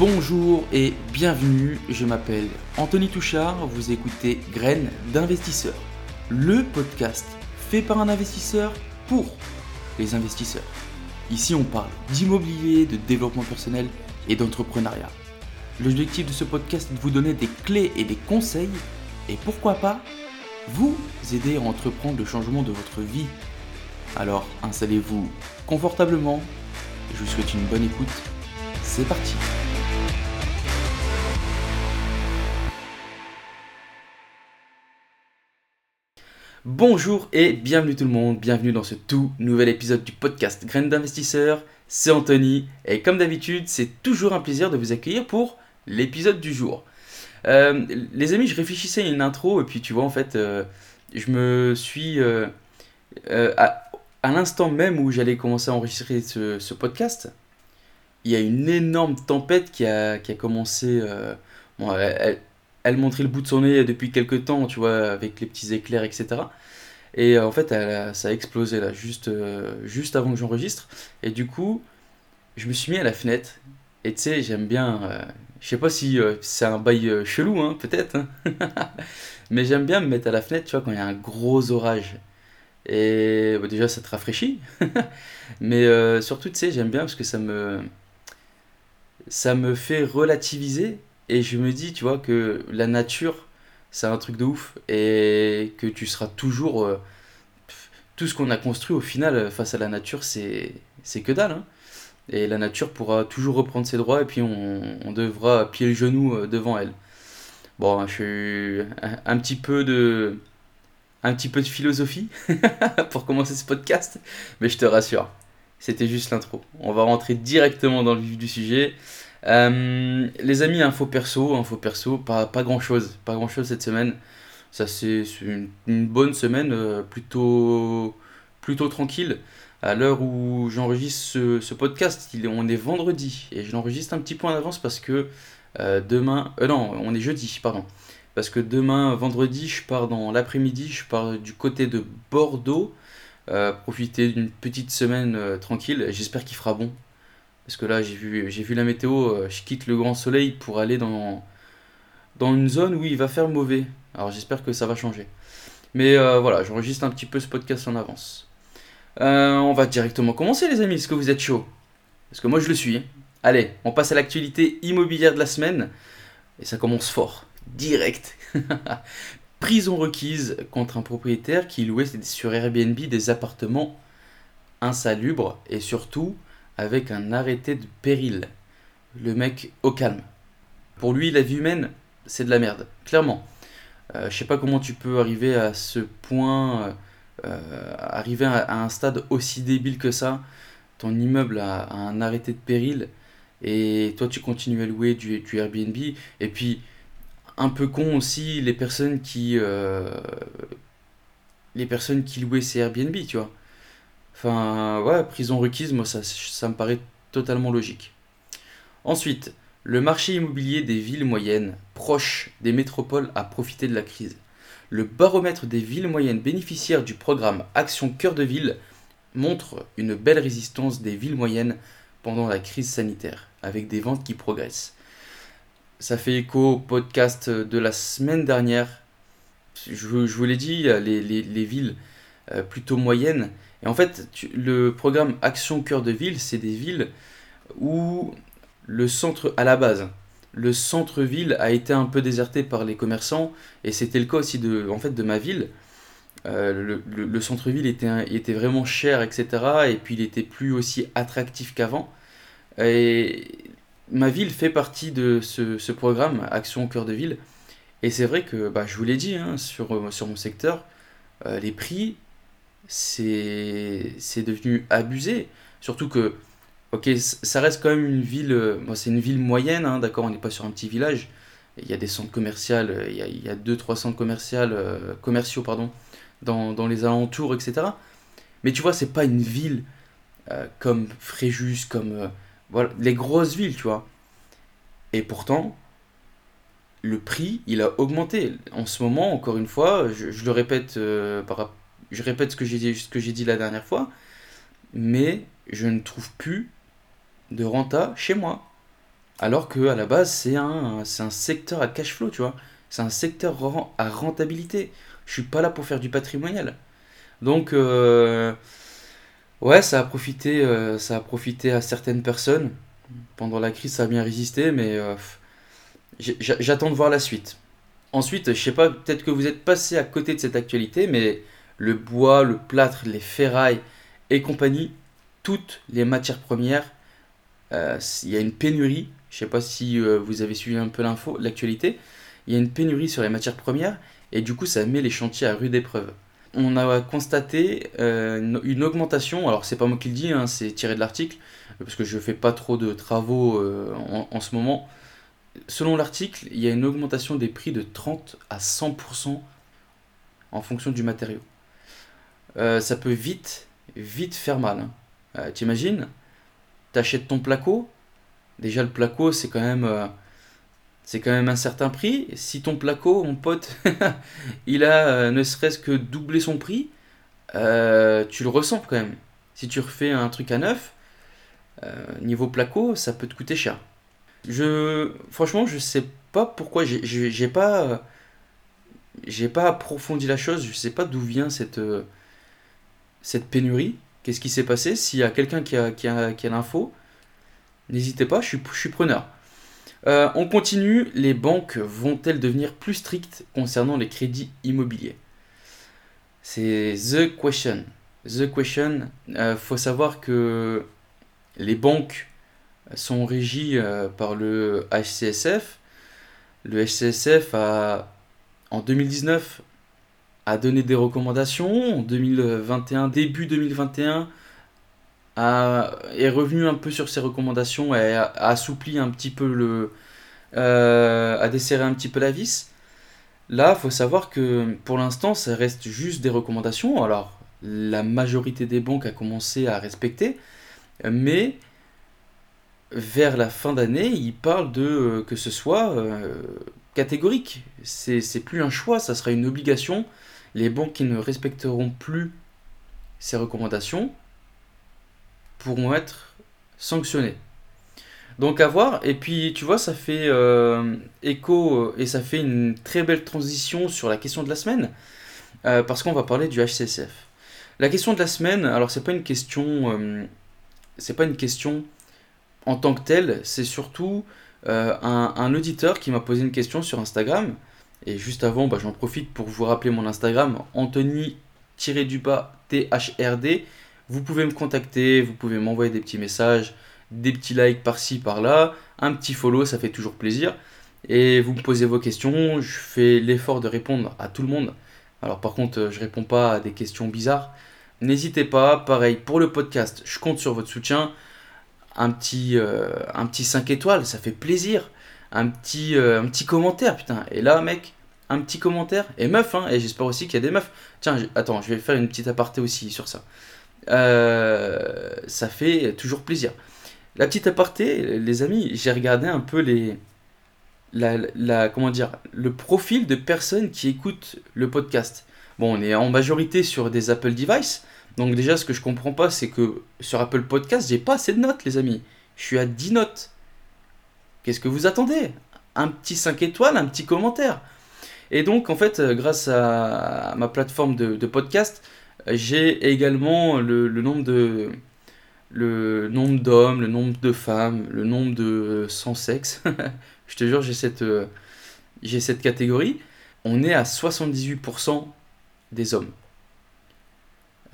Bonjour et bienvenue, je m'appelle Anthony Touchard, vous écoutez Graines d'investisseurs, le podcast fait par un investisseur pour les investisseurs. Ici on parle d'immobilier, de développement personnel et d'entrepreneuriat. L'objectif de ce podcast est de vous donner des clés et des conseils et pourquoi pas vous aider à entreprendre le changement de votre vie. Alors installez-vous confortablement, je vous souhaite une bonne écoute, c'est parti Bonjour et bienvenue tout le monde, bienvenue dans ce tout nouvel épisode du podcast Graines d'investisseurs. C'est Anthony et comme d'habitude, c'est toujours un plaisir de vous accueillir pour l'épisode du jour. Euh, les amis, je réfléchissais à une intro et puis tu vois, en fait, euh, je me suis. Euh, à, l'instant même où j'allais commencer à enregistrer ce, podcast, il y a une énorme tempête qui a, commencé. Montrait le bout de son nez depuis quelques temps, tu vois, avec les petits éclairs, etc. Et euh, en fait, ça a explosé là, juste, euh, juste avant que j'enregistre. Et du coup, je me suis mis à la fenêtre. Et tu sais, j'aime bien. Euh, je sais pas si c'est un bail chelou, hein, peut-être. Hein. Mais j'aime bien me mettre à la fenêtre, tu vois, quand il y a un gros orage. Et bah, déjà, ça te rafraîchit. Mais surtout, tu sais, j'aime bien parce que ça me. Ça me fait relativiser et je me dis, tu vois, que la nature, c'est un truc de ouf. Et que tu seras toujours. Euh, tout ce qu'on a construit au final face à la nature, c'est que dalle. Hein. Et la nature pourra toujours reprendre ses droits et puis on, devra pied le genou euh, devant elle. Bon, je suis un, petit peu de un petit peu de philosophie pour commencer ce podcast, mais je te rassure, c'était juste l'intro. On va rentrer directement dans le vif du sujet. Euh, les amis, info perso, info perso, pas, pas grand chose, pas grand chose cette semaine. Ça c'est une, bonne semaine, euh, plutôt, plutôt tranquille. À l'heure où j'enregistre ce, podcast, on est vendredi et je l'enregistre un petit peu en avance parce que euh, demain, non, on est jeudi, pardon. Parce que demain, vendredi, je pars dans l'après-midi, je pars du côté de Bordeaux, profiter d'une petite semaine tranquille. J'espère qu'il fera bon parce que là, j'ai vu, la météo, euh, je quitte le grand soleil pour aller dans, une zone où il va faire mauvais. Alors j'espère que ça va changer. Mais euh, voilà, j'enregistre un petit peu ce podcast en avance. Euh, on va directement commencer les amis, est-ce que vous êtes chaud Parce que moi je le suis. Allez, on passe à l'actualité immobilière de la semaine. Et ça commence fort, direct. Prison requise contre un propriétaire qui louait sur Airbnb des appartements insalubres et surtout avec un arrêté de péril. Le mec au calme. Pour lui, la vie humaine, c'est de la merde, clairement. Euh, je sais pas comment tu peux arriver à ce point, euh, euh, arriver à, un stade aussi débile que ça. Ton immeuble a, un arrêté de péril et toi tu continues à louer du, Airbnb. Et puis, un peu con aussi, les personnes qui, les personnes qui louaient ces Airbnb, tu vois. Enfin, ouais, prison requise, moi, ça, me paraît totalement logique. Ensuite, le marché immobilier des villes moyennes, proches des métropoles, a profité de la crise. Le baromètre des villes moyennes bénéficiaires du programme Action Cœur de Ville montre une belle résistance des villes moyennes pendant la crise sanitaire, avec des ventes qui progressent. Ça fait écho au podcast de la semaine dernière. Je, vous l'ai dit, les, les villes euh, plutôt moyennes, et en fait, le programme Action Cœur de Ville, c'est des villes où le centre, à la base, le centre-ville a été un peu déserté par les commerçants, et c'était le cas aussi de, en fait, de ma ville. Euh, le, centre-ville était, était vraiment cher, etc. Et puis il était plus aussi attractif qu'avant. Et ma ville fait partie de ce, programme Action Cœur de Ville. Et c'est vrai que, bah, je vous l'ai dit, hein, sur, sur mon secteur, euh, les prix c'est devenu abusé. Surtout que, ok, ça reste quand même une ville, euh, c'est une ville moyenne, hein, d'accord, on n'est pas sur un petit village. Il y a des centres commerciaux, euh, il y a, il y a deux, trois centres commerciaux, euh, commerciaux pardon, dans, dans, les alentours, etc. Mais tu vois, c'est pas une ville comme Fréjus, comme voilà, les grosses villes, tu vois. Et pourtant, le prix, il a augmenté. En ce moment, encore une fois, je, je le répète par rapport je répète ce que j'ai dit, ce que j'ai dit la dernière fois, mais je ne trouve plus de renta chez moi. Alors que à la base, c'est un, c'est un secteur à cash flow, tu vois. C'est un secteur à rentabilité. Je suis pas là pour faire du patrimonial. Donc, euh, ouais, ça a profité, euh, ça a profité à certaines personnes. Pendant la crise, ça a bien résisté, mais euh, j'attends de voir la suite. Ensuite, je sais pas, peut-être que vous êtes passé à côté de cette actualité, mais le bois, le plâtre, les ferrailles et compagnie, toutes les matières premières, il y a une pénurie. Je sais pas si vous avez suivi un peu l'info, l'actualité. Il y a une pénurie sur les matières premières et du coup ça met les chantiers à rude épreuve on a constaté euh, une augmentation, alors c'est pas moi qui le dis, hein, c'est tiré de l'article, parce que je fais pas trop de travaux euh, en, ce moment. Selon l'article, il y a une augmentation des prix de 30 à 100% en fonction du matériau. Euh, ça peut vite, vite faire mal. Hein. T'imagines? T'achètes ton placo, déjà le placo c'est quand même c'est quand même un certain prix. Si ton placo, mon pote, il a euh, ne serait-ce que doublé son prix, euh, tu le ressens quand même. Si tu refais un truc à neuf, euh, niveau placo, ça peut te coûter cher. Je, franchement, je sais pas pourquoi. J'ai pas, pas approfondi la chose. Je sais pas d'où vient cette, cette pénurie. Qu'est-ce qui s'est passé? S'il y a quelqu'un qui a, qui a, qui a l'info, n'hésitez pas. Je suis, preneur. Euh, on continue, les banques vont-elles devenir plus strictes concernant les crédits immobiliers? C'est the question. The question, euh, faut savoir que les banques sont régies euh, par le HCSF. Le HCSF a, en 2019 a donné des recommandations. En 2021, début 2021, est revenu un peu sur ses recommandations et a, assoupli un petit peu le. Euh, a desserré un petit peu la vis. Là, il faut savoir que pour l'instant, ça reste juste des recommandations. Alors, la majorité des banques a commencé à respecter, mais vers la fin d'année, ils parlent de euh, que ce soit euh, catégorique. C'est plus un choix, ça sera une obligation. Les banques qui ne respecteront plus ces recommandations pourront être sanctionnés. Donc à voir, et puis tu vois, ça fait euh, écho euh, et ça fait une très belle transition sur la question de la semaine, euh, parce qu'on va parler du HCSF. La question de la semaine, alors c'est pas une question, c'est pas une question en tant que telle, c'est surtout un, auditeur qui m'a posé une question sur Instagram, et juste avant, bah, j'en profite pour vous rappeler mon Instagram, Anthony-du-bas THRD, vous pouvez me contacter, vous pouvez m'envoyer des petits messages, des petits likes par-ci, par-là, un petit follow, ça fait toujours plaisir. Et vous me posez vos questions, je fais l'effort de répondre à tout le monde. Alors par contre, je réponds pas à des questions bizarres. N'hésitez pas, pareil pour le podcast, je compte sur votre soutien. Un petit, euh, un petit 5 étoiles, ça fait plaisir. Un petit, euh, un petit commentaire, putain. Et là, mec, un petit commentaire. Et meuf, hein, et j'espère aussi qu'il y a des meufs. Tiens, attends, je vais faire une petite aparté aussi sur ça. Euh, ça fait toujours plaisir. La petite aparté, les amis, j'ai regardé un peu les, la, comment dire, le profil de personnes qui écoutent le podcast. Bon, on est en majorité sur des Apple devices. Donc déjà, ce que je comprends pas, c'est que sur Apple Podcast, j'ai pas assez de notes, les amis. Je suis à 10 notes. Qu'est-ce que vous attendez? Un petit 5 étoiles, un petit commentaire. Et donc, en fait, euh, grâce à ma plateforme de, podcast, j'ai également le, nombre de le nombre d'hommes, le nombre de femmes, le nombre de sans sexe. je te jure, j'ai cette, j'ai cette catégorie. On est à 78% des hommes.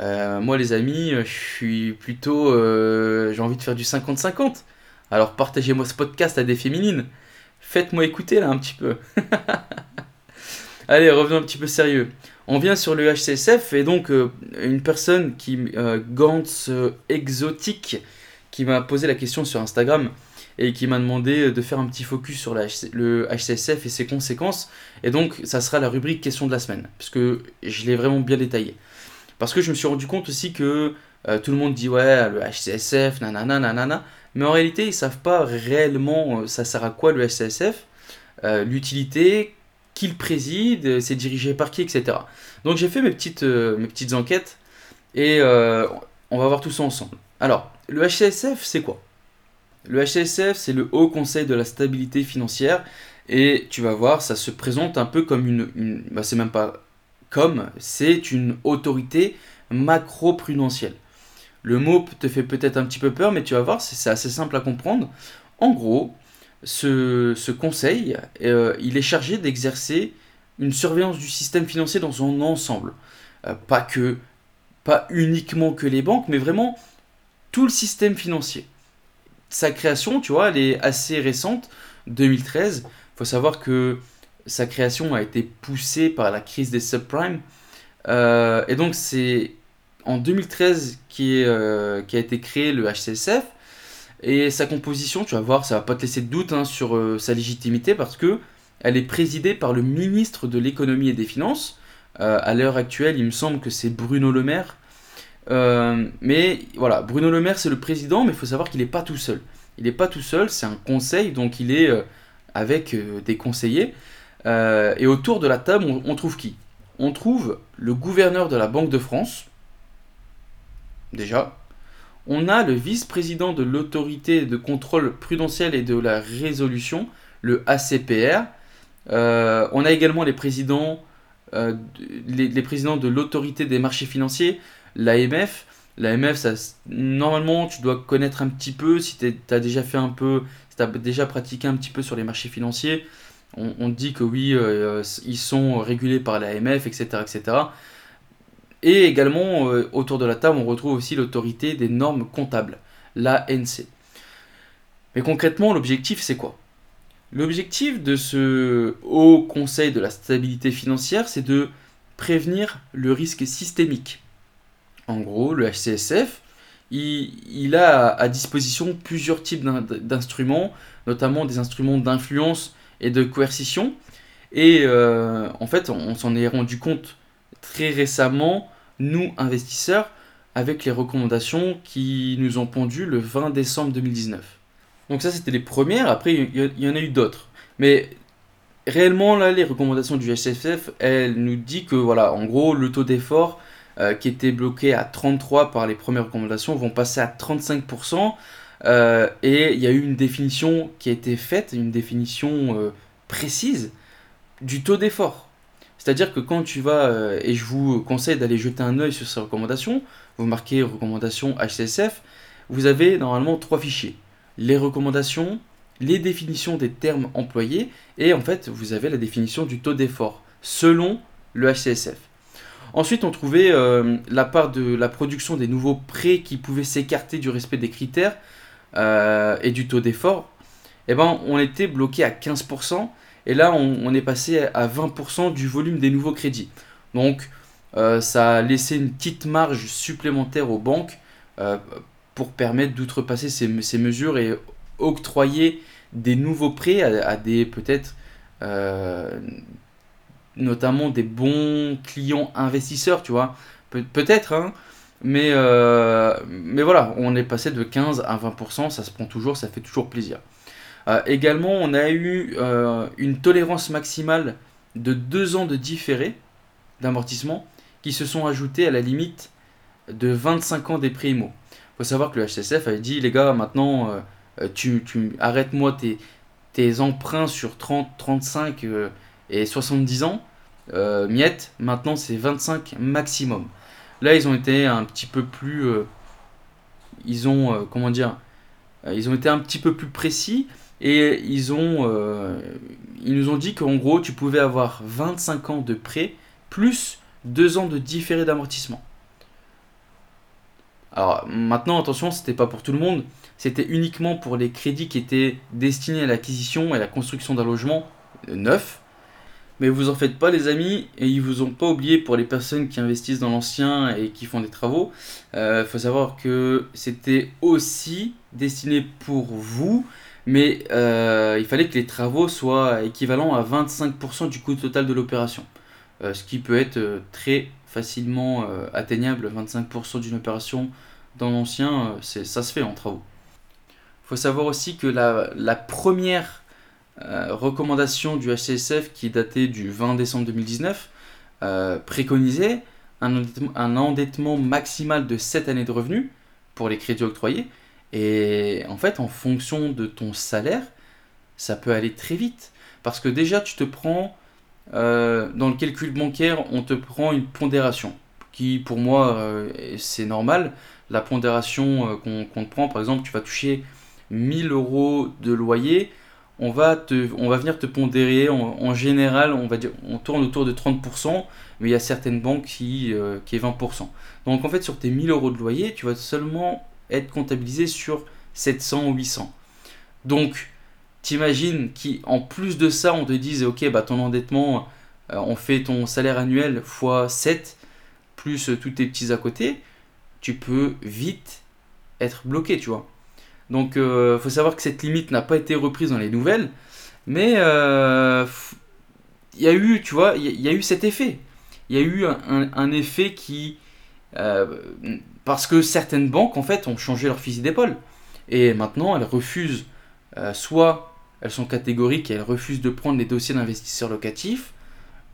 Euh, moi, les amis, je suis plutôt. Euh, j'ai envie de faire du 50-50. Alors, partagez-moi ce podcast à des féminines. Faites-moi écouter là un petit peu. Allez, revenons un petit peu sérieux. On vient sur le HCSF et donc euh, une personne qui, euh, Gantz euh, Exotique, qui m'a posé la question sur Instagram et qui m'a demandé de faire un petit focus sur le HCSF et ses conséquences. Et donc, ça sera la rubrique question de la semaine, parce que je l'ai vraiment bien détaillé. Parce que je me suis rendu compte aussi que tout le monde dit ouais, le HCSF, nanana, nanana, mais en réalité, ils savent pas réellement ça sert à quoi le HCSF, l'utilité, qui le préside, c'est dirigé par qui, etc. Donc j'ai fait mes petites, euh, mes petites enquêtes et euh, on va voir tout ça ensemble. Alors, le HCSF, c'est quoi? Le HCSF, c'est le Haut Conseil de la Stabilité Financière. Et tu vas voir, ça se présente un peu comme une. bah, c'est même pas comme, c'est une autorité macro-prudentielle. Le mot te fait peut-être un petit peu peur, mais tu vas voir, c'est assez simple à comprendre. En gros, ce, conseil, euh, il est chargé d'exercer une surveillance du système financier dans son ensemble. Euh, pas que, pas uniquement que les banques, mais vraiment tout le système financier. Sa création, tu vois, elle est assez récente, 2013. Il faut savoir que sa création a été poussée par la crise des subprimes. Euh, et donc c'est en 2013 qui, est, qui a été créé le HCSF. Et sa composition, tu vas voir, ça va pas te laisser de doute hein, sur euh, sa légitimité parce que elle est présidée par le ministre de l'économie et des finances. Euh, à l'heure actuelle, il me semble que c'est Bruno Le Maire. Euh, mais voilà, Bruno Le Maire c'est le président, mais il faut savoir qu'il n'est pas tout seul. Il n'est pas tout seul, c'est un conseil, donc il est avec des conseillers. et autour de la table, on trouve qui? On trouve le gouverneur de la Banque de France, déjà, on a le vice-président de l'autorité de contrôle prudentiel et de la résolution, le ACPR. Euh, on a également les présidents, euh, les, présidents de l'autorité des marchés financiers, l'AMF. L'AMF, normalement, tu dois connaître un petit peu si tu as déjà fait un peu, si as déjà pratiqué un petit peu sur les marchés financiers. On, dit que oui, euh, ils sont régulés par l'AMF, etc., etc. Et également, euh, autour de la table, on retrouve aussi l'autorité des normes comptables, l'ANC. Mais concrètement, l'objectif, c'est quoi? L'objectif de ce Haut Conseil de la stabilité financière, c'est de prévenir le risque systémique. En gros, le HCSF, il, a à disposition plusieurs types d'instruments, notamment des instruments d'influence et de coercition. Et euh, en fait, on s'en est rendu compte très récemment nous, investisseurs, avec les recommandations qui nous ont pondu le 20 décembre 2019. Donc ça, c'était les premières. Après, il y, en a eu d'autres. Mais réellement, là, les recommandations du HSF, elles nous dit que, voilà, en gros, le taux d'effort euh, qui était bloqué à 33 par les premières recommandations vont passer à 35%. Euh, et il y a eu une définition qui a été faite, une définition euh, précise du taux d'effort. C'est-à-dire que quand tu vas, euh, et je vous conseille d'aller jeter un œil sur ces recommandations, vous marquez recommandations HCSF, vous avez normalement trois fichiers. Les recommandations, les définitions des termes employés, et en fait, vous avez la définition du taux d'effort, selon le HCSF. Ensuite, on trouvait euh, la part de la production des nouveaux prêts qui pouvaient s'écarter du respect des critères euh, et du taux d'effort. Eh ben, on était bloqué à 15%, et là, on, est passé à 20% du volume des nouveaux crédits. Donc, euh, ça a laissé une petite marge supplémentaire aux banques euh, pour permettre d'outrepasser ces, mesures et octroyer des nouveaux prêts à, des peut-être euh, notamment des bons clients investisseurs, tu vois. peut-être, hein, mais, mais voilà, on est passé de 15 à 20%, ça se prend toujours, ça fait toujours plaisir. Euh, également, on a eu euh, une tolérance maximale de 2 ans de différé d'amortissement qui se sont ajoutés à la limite de 25 ans des prix Il faut savoir que le HCSF avait dit les gars, maintenant, euh, tu, tu arrête-moi tes, tes, emprunts sur 30, 35 et 70 ans. miette, maintenant c'est 25 maximum. Là, ils ont été un petit peu plus. ils ont. comment dire Ils ont été un petit peu plus précis. Et euh, ils nous ont dit qu'en gros, tu pouvais avoir 25 ans de prêt plus 2 ans de différé d'amortissement. Alors maintenant, attention, c'était pas pour tout le monde, c'était uniquement pour les crédits qui étaient destinés à l'acquisition et à la construction d'un logement neuf. Mais vous en faites pas les amis, et ils vous ont pas oublié pour les personnes qui investissent dans l'ancien et qui font des travaux. Il euh, faut savoir que c'était aussi destiné pour vous, mais euh, il fallait que les travaux soient équivalents à 25% du coût total de l'opération. Euh, ce qui peut être euh, très facilement atteignable, 25% d'une opération dans l'ancien, ça se fait en travaux. Il faut savoir aussi que la, première recommandation du HCSF qui datée du 20 décembre 2019 préconisait un endettement, un endettement, maximal de 7 années de revenus pour les crédits octroyés Et en fait, en fonction de ton salaire, ça peut aller très vite. Parce que déjà, tu te prends, euh, dans le calcul bancaire, on te prend une pondération, qui pour moi, euh, c'est normal. La pondération euh, qu'on te prend, par exemple, tu vas toucher 1000 euros de loyer, on va, te, on va venir te pondérer, en, général, on va dire, on tourne autour de 30%, mais il y a certaines banques qui, qui est 20%. Donc en fait, sur tes 1000 euros de loyer, tu vas seulement être comptabilisé sur 700 ou 800. Donc, t'imagines qu'en plus de ça, on te dise, ok, bah ton endettement, euh, on fait ton salaire annuel x 7, plus tous tes petits à côté, tu peux vite être bloqué, tu vois. Donc, il euh, faut savoir que cette limite n'a pas été reprise dans les nouvelles, mais euh, il y a eu, tu vois, il y, a eu cet effet. Il y a eu un effet qui parce que certaines banques, en fait, ont changé leur fusil d'épaule. Et maintenant, elles refusent, euh, soit elles sont catégoriques et elles refusent de prendre les dossiers d'investisseurs locatifs,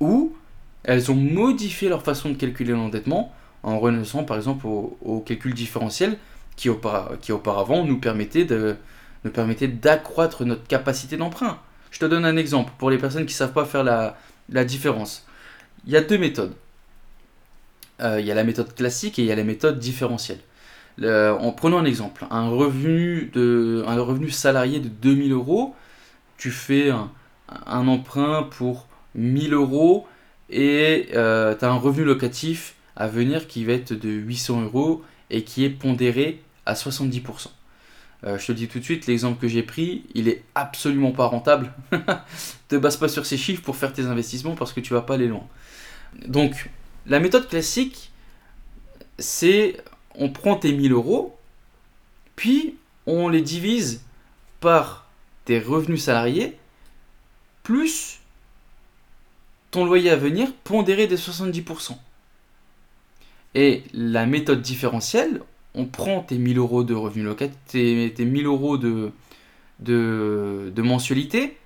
ou elles ont modifié leur façon de calculer l'endettement en renonçant par exemple au, calcul différentiel qui, auparavant nous permettait, de, nous permettait d'accroître notre capacité d'emprunt. Je te donne un exemple pour les personnes qui ne savent pas faire la différence. Il y a deux méthodes. Euh, il y a la méthode classique et il y a la méthode différentielle. en prenant un exemple, un revenu, salarié de 2000 euros, tu fais un, emprunt pour 1000 euros et euh, tu as un revenu locatif à venir qui va être de 800 euros et qui est pondéré à 70%. Euh, je te dis tout de suite, l'exemple que j'ai pris, il est absolument pas rentable. te base pas sur ces chiffres pour faire tes investissements parce que tu vas pas aller loin. Donc, la méthode classique, c'est on prend tes 1000 euros, puis on les divise par tes revenus salariés, plus ton loyer à venir pondéré des 70%. Et la méthode différentielle, on prend tes 1000 euros de revenus locatifs, tes, 1000 euros de, de, de mensualité.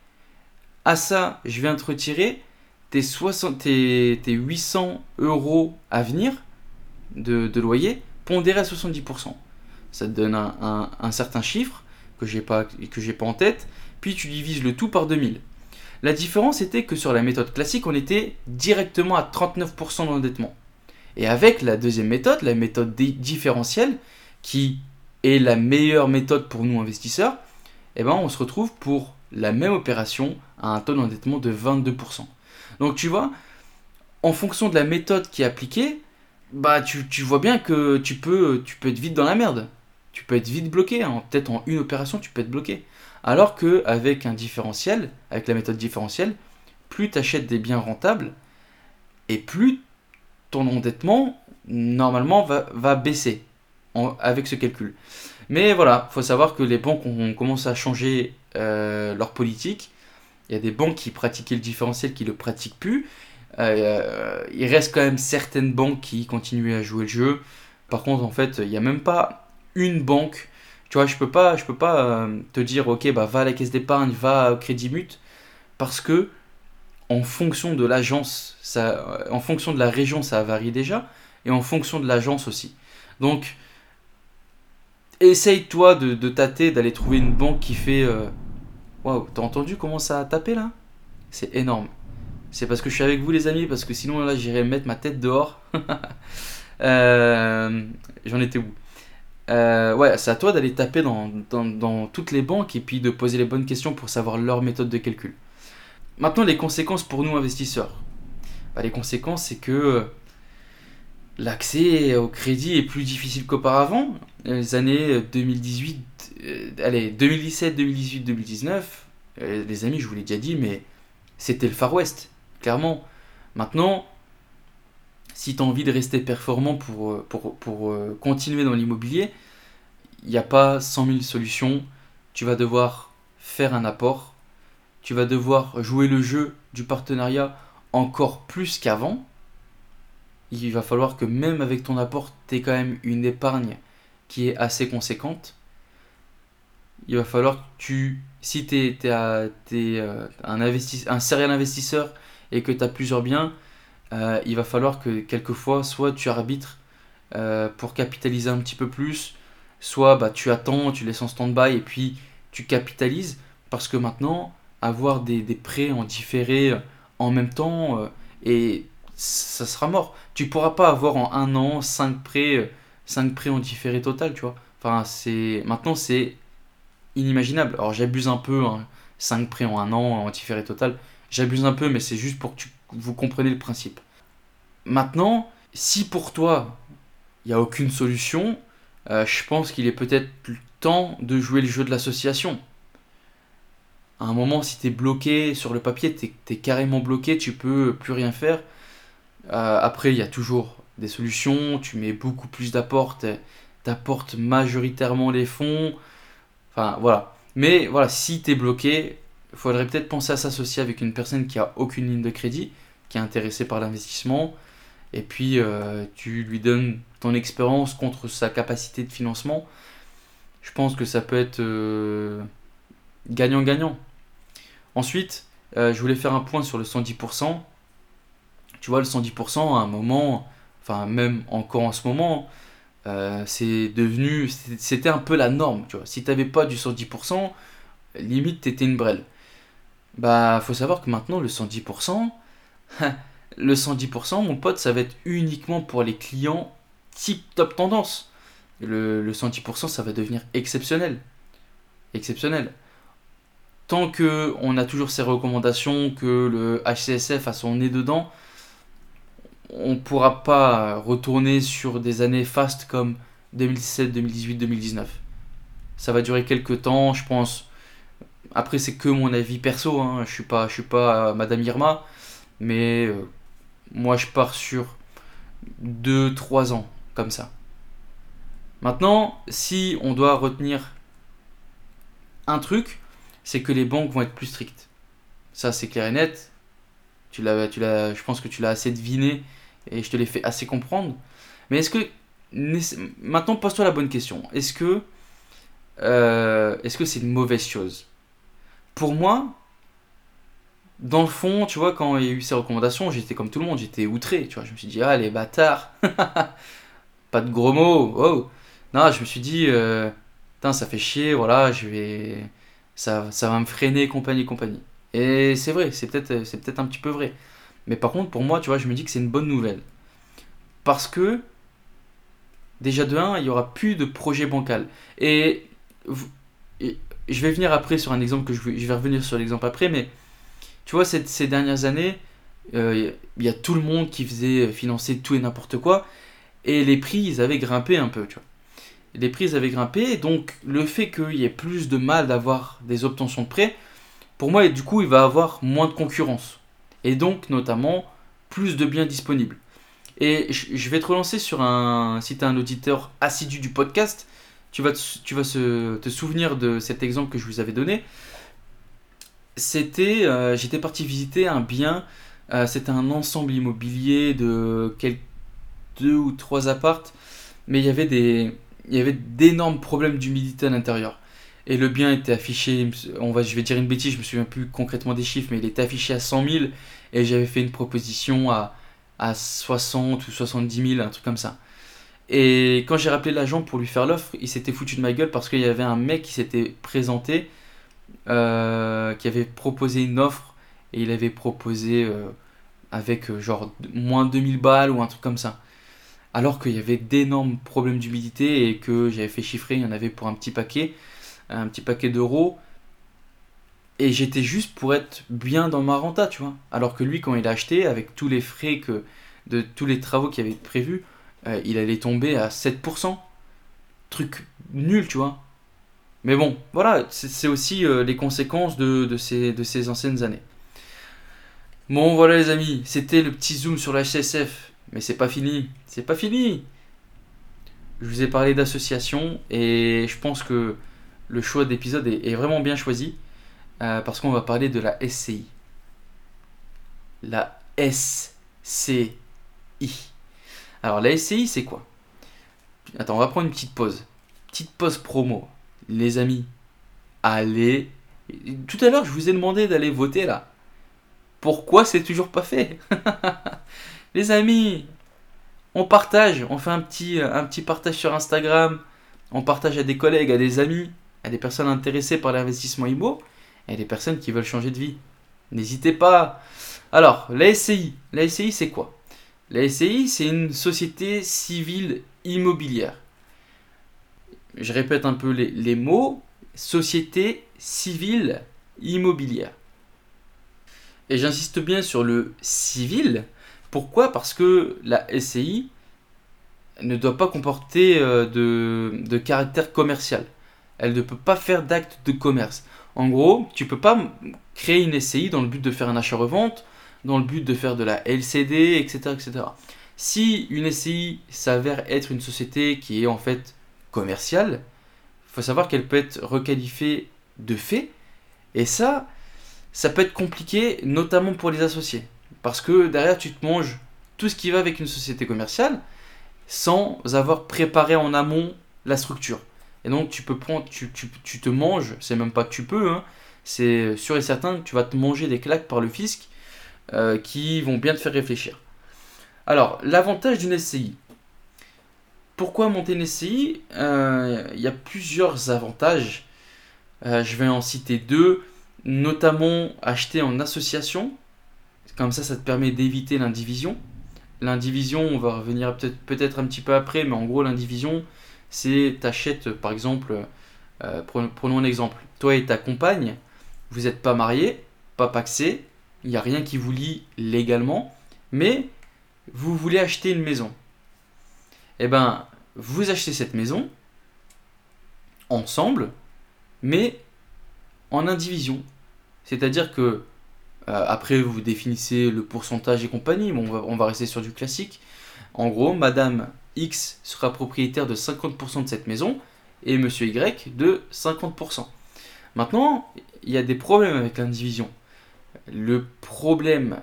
À ça, je viens te retirer tes, 60, tes, 800 euros à venir de, loyer pondéré à 70%. Ça te donne un, certain chiffre que j'ai pas, pas en tête, puis tu divises le tout par 2000. La différence était que sur la méthode classique, on était directement à 39% d'endettement. Et avec la deuxième méthode, la méthode différentielle, qui est la meilleure méthode pour nous investisseurs, eh ben on se retrouve pour la même opération à un taux d'endettement de 22%. Donc tu vois, en fonction de la méthode qui est appliquée, bah tu, vois bien que tu peux, tu peux être vite dans la merde. Tu peux être vite bloqué. Hein. Peut-être en une opération, tu peux être bloqué. Alors qu'avec un différentiel, avec la méthode différentielle, plus tu achètes des biens rentables, et plus ton endettement, normalement, va, baisser avec ce calcul. Mais voilà, il faut savoir que les banques ont, commencé à changer euh, leur politique il y a des banques qui pratiquaient le différentiel qui ne le pratiquent plus. Euh, il reste quand même certaines banques qui continuent à jouer le jeu. Par contre, en fait, il n'y a même pas une banque. Tu vois, je peux pas, je peux pas euh, te dire, ok, bah va à la caisse d'épargne, va au Crédit Mut, parce que en fonction de l'agence, ça, en fonction de la région, ça varie déjà, et en fonction de l'agence aussi. Donc, essaye toi de, de tâter, d'aller trouver une banque qui fait euh, Waouh, t'as entendu comment ça a tapé là? C'est énorme. C'est parce que je suis avec vous les amis, parce que sinon là j'irais mettre ma tête dehors. Euh, j'en étais où? Euh, Ouais, c'est à toi d'aller taper dans, dans, toutes les banques et puis de poser les bonnes questions pour savoir leur méthode de calcul. Maintenant, les conséquences pour nous investisseurs. Bah, les conséquences, c'est que l'accès au crédit est plus difficile qu'auparavant. Les années 2018, euh, allez, 2017, 2018, 2019, les amis, je vous l'ai déjà dit, mais c'était le Far West, clairement. Maintenant, si tu as envie de rester performant pour, euh, pour, pour euh, continuer dans l'immobilier, il n'y a pas 100 000 solutions. Tu vas devoir faire un apport. Tu vas devoir jouer le jeu du partenariat encore plus qu'avant. Il va falloir que même avec ton apport, tu aies quand même une épargne qui est assez conséquente il va falloir que tu, si tu es, euh, un, un serial investisseur et que tu as plusieurs biens, euh, il va falloir que quelquefois, soit tu arbitres euh, pour capitaliser un petit peu plus, soit bah, tu attends, tu laisses en stand-by et puis tu capitalises. Parce que maintenant, avoir des, prêts en différé en même temps, et ça sera mort. Tu pourras pas avoir en un an 5 prêts, 5 prêts en différé total, tu vois. Enfin, maintenant c'est inimaginable. Alors j'abuse un peu, 5 hein. prêts en un an en différé total. J'abuse un peu, mais c'est juste pour que vous compreniez le principe. Maintenant, si pour toi, il n'y a aucune solution, euh, je pense qu'il est peut-être temps de jouer le jeu de l'association. À un moment, si tu es bloqué sur le papier, tu es, carrément bloqué, tu peux plus rien faire. Euh, après, il y a toujours des solutions, tu mets beaucoup plus d'apports, tu apportes majoritairement les fonds. Enfin, voilà. Mais voilà, si tu es bloqué, il faudrait peut-être penser à s'associer avec une personne qui a aucune ligne de crédit, qui est intéressée par l'investissement, et puis euh, tu lui donnes ton expérience contre sa capacité de financement. Je pense que ça peut être euh, gagnant-gagnant. Ensuite, euh, je voulais faire un point sur le 110%. Tu vois, le 110%, à un moment, enfin même encore en ce moment, c'est devenu, c'était un peu la norme. Tu vois. Si tu n'avais pas du 110%, limite, tu étais une brêle. Bah, faut savoir que maintenant, le 110%, le 110%, mon pote, ça va être uniquement pour les clients type top tendance. Le, le 110%, ça va devenir exceptionnel. Exceptionnel. Tant que on a toujours ces recommandations, que le HCSF a son nez dedans, on ne pourra pas retourner sur des années fast comme 2017, 2018, 2019. Ça va durer quelques temps, je pense. Après, c'est que mon avis perso. Hein. Je suis pas, suis pas Madame Irma, mais euh, moi, je pars sur 2-3 ans, comme ça. Maintenant, si on doit retenir un truc, c'est que les banques vont être plus strictes. Ça, c'est clair et net. Tu l'as, tu l'as, je pense que tu l'as assez deviné et je te l'ai fait assez comprendre. Mais est-ce que maintenant pose-toi la bonne question. Est-ce que euh, est-ce que c'est une mauvaise chose? Pour moi, dans le fond, tu vois, quand il y a eu ces recommandations, j'étais comme tout le monde, j'étais outré, tu vois. Je me suis dit, ah, les bâtards Pas de gros mots, oh Non, je me suis dit, euh, putain, ça fait chier, voilà, je vais. Ça, ça va me freiner, compagnie, compagnie. Et c'est vrai, c'est peut-être c'est peut un petit peu vrai. Mais par contre, pour moi, tu vois, je me dis que c'est une bonne nouvelle. Parce que, déjà de 1, il n'y aura plus de projet bancal. Et, je vais venir après sur un exemple que je je vais revenir sur l'exemple après, mais tu vois, ces, dernières années, il euh, y a tout le monde qui faisait financer tout et n'importe quoi. Et les prix, ils avaient grimpé un peu, tu vois. Les prix, avaient grimpé. Donc, le fait qu'il y ait plus de mal d'avoir des obtentions de prêts, pour moi, du coup, il va avoir moins de concurrence. Et donc, notamment, plus de biens disponibles. Et je vais te relancer sur un. Si tu es un auditeur assidu du podcast, tu vas, vas te souvenir de cet exemple que je vous avais donné c'était, euh, j'étais parti visiter un bien. Euh, c'était un ensemble immobilier de quelques deux ou trois appartes, mais il y avait d'énormes problèmes d'humidité à l'intérieur. Et le bien était affiché, on va, je vais dire une bêtise, je me souviens plus concrètement des chiffres, mais il était affiché à 100 000 et j'avais fait une proposition à, à 60 ou 70 000, un truc comme ça. Et quand j'ai rappelé l'agent pour lui faire l'offre, il s'était foutu de ma gueule parce qu'il y avait un mec qui s'était présenté euh, qui avait proposé une offre et il avait proposé euh, avec euh, genre moins 2000 balles ou un truc comme ça. Alors qu'il y avait d'énormes problèmes d'humidité et que j'avais fait chiffrer, il y en avait pour un petit paquet, un petit paquet d'euros. Et j'étais juste pour être bien dans ma renta, tu vois. Alors que lui, quand il a acheté, avec tous les frais que de tous les travaux qui avaient prévus, il allait tomber à 7%. Truc nul, tu vois. Mais bon, voilà, c'est aussi euh, les conséquences de, ces, de ces anciennes années. Bon, voilà les amis, c'était le petit zoom sur la HSF. Mais c'est pas fini, c'est pas fini. Je vous ai parlé d'association et je pense que le choix d'épisode est, vraiment bien choisi euh, parce qu'on va parler de la SCI. La SCI. Alors la SCI c'est quoi? Attends, on va prendre une petite pause. Petite pause promo les amis, allez. Tout à l'heure, je vous ai demandé d'aller voter là. Pourquoi c'est toujours pas fait? Les amis, on partage, on fait un petit, un petit partage sur Instagram. on partage à des collègues, à des amis, à des personnes intéressées par l'investissement IMO et des personnes qui veulent changer de vie. N'hésitez pas. Alors, la SCI. La SCI, c'est quoi? La SCI, c'est une société civile immobilière. Je répète un peu les, mots. Société civile immobilière. Et j'insiste bien sur le civil. Pourquoi? Parce que la SCI ne doit pas comporter euh, de caractère commercial. Elle ne peut pas faire d'acte de commerce. En gros, tu peux pas créer une SCI dans le but de faire un achat-revente, dans le but de faire de la LCD, etc. etc. Si une SCI s'avère être une société qui est en fait commerciale, il faut savoir qu'elle peut être requalifiée de fait. Et ça, ça peut être compliqué, notamment pour les associés. Parce que derrière, tu te manges tout ce qui va avec une société commerciale sans avoir préparé en amont la structure. Et donc tu peux prendre, tu, tu, te manges, c'est même pas tu peux, hein, c'est sûr et certain que tu vas te manger des claques par le fisc euh, qui vont bien te faire réfléchir. Alors, l'avantage d'une SCI. Pourquoi monter une SCI euh, Il y a plusieurs avantages. Euh, je vais en citer deux, notamment acheter en association. Comme ça, ça te permet d'éviter l'indivision. L'indivision, on va revenir peut-être peut un petit peu après, mais en gros, l'indivision, c'est t'achètes par exemple, euh, prenons un exemple, toi et ta compagne, vous n'êtes pas mariés, pas paxés, il n'y a rien qui vous lie légalement, mais vous voulez acheter une maison. Eh ben, vous achetez cette maison ensemble, mais en indivision. C'est-à-dire que euh, après vous définissez le pourcentage et compagnie, mais on va rester sur du classique. En gros, Madame X sera propriétaire de 50% de cette maison et Monsieur Y de 50%. Maintenant, il y a des problèmes avec l'indivision. Le problème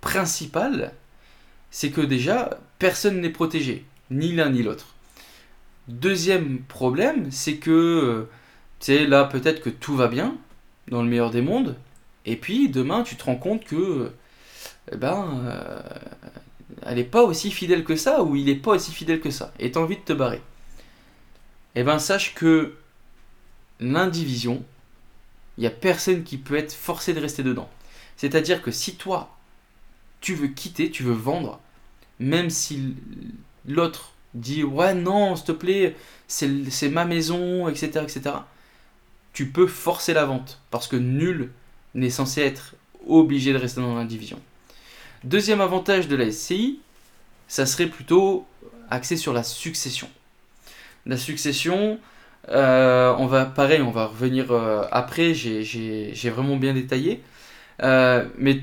principal, c'est que déjà, personne n'est protégé, ni l'un ni l'autre. Deuxième problème, c'est que, tu sais, là, peut-être que tout va bien, dans le meilleur des mondes, et puis demain, tu te rends compte que, eh ben, euh, elle n'est pas aussi fidèle que ça, ou il n'est pas aussi fidèle que ça, et tu as envie de te barrer. Eh ben, sache que l'indivision, il n'y a personne qui peut être forcé de rester dedans. C'est-à-dire que si toi, tu veux quitter, tu veux vendre, même si l'autre dit ouais non, s'il te plaît, c'est ma maison, etc., etc., tu peux forcer la vente parce que nul n'est censé être obligé de rester dans l'indivision. Deuxième avantage de la SCI, ça serait plutôt axé sur la succession. La succession, euh, on va pareil, on va revenir euh, après, j'ai vraiment bien détaillé. Euh, mais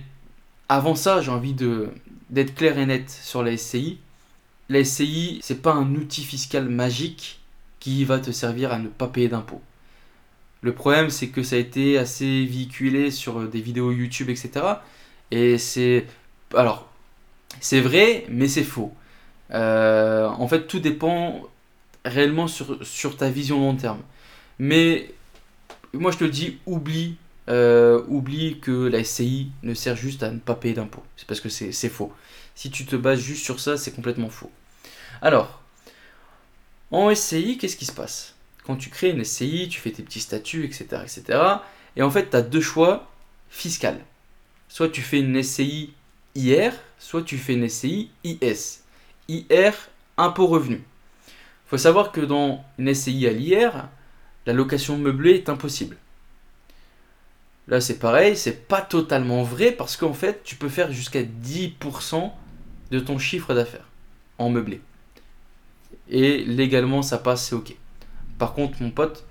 avant ça, j'ai envie d'être clair et net sur la SCI. La SCI, c'est pas un outil fiscal magique qui va te servir à ne pas payer d'impôts. Le problème, c'est que ça a été assez véhiculé sur des vidéos YouTube, etc. Et c'est. Alors, c'est vrai, mais c'est faux. Euh, en fait, tout dépend réellement sur, ta vision long terme. Mais moi, je te dis, oublie, euh, oublie que la SCI ne sert juste à ne pas payer d'impôts. C'est parce que c'est faux. Si tu te bases juste sur ça, c'est complètement faux. Alors, en SCI, qu'est-ce qui se passe? Quand tu crées une SCI, tu fais tes petits statuts, etc. etc. et en fait, tu as deux choix fiscaux. Soit tu fais une SCI IR, soit tu fais une SCI IS. IR, impôt revenu. Il faut savoir que dans une SCI à l'IR, la location meublée est impossible. Là, c'est pareil, c'est pas totalement vrai parce qu'en fait, tu peux faire jusqu'à 10% de ton chiffre d'affaires en meublé. Et légalement, ça passe, c'est ok. Par contre, mon pote,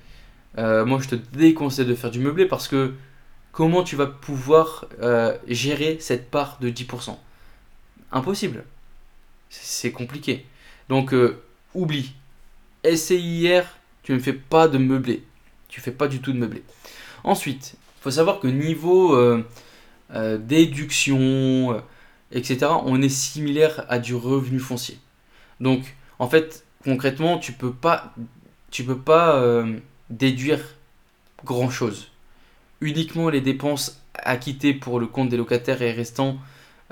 euh, moi je te déconseille de faire du meublé parce que comment tu vas pouvoir euh, gérer cette part de 10% Impossible. C'est compliqué. Donc euh, oublie. SCIR, tu ne fais pas de meublé. Tu fais pas du tout de meublé. Ensuite, il faut savoir que niveau déduction, etc., on est similaire à du revenu foncier. Donc, en fait, concrètement, tu peux pas tu peux pas euh, déduire grand chose. Uniquement les dépenses acquittées pour le compte des locataires et restant,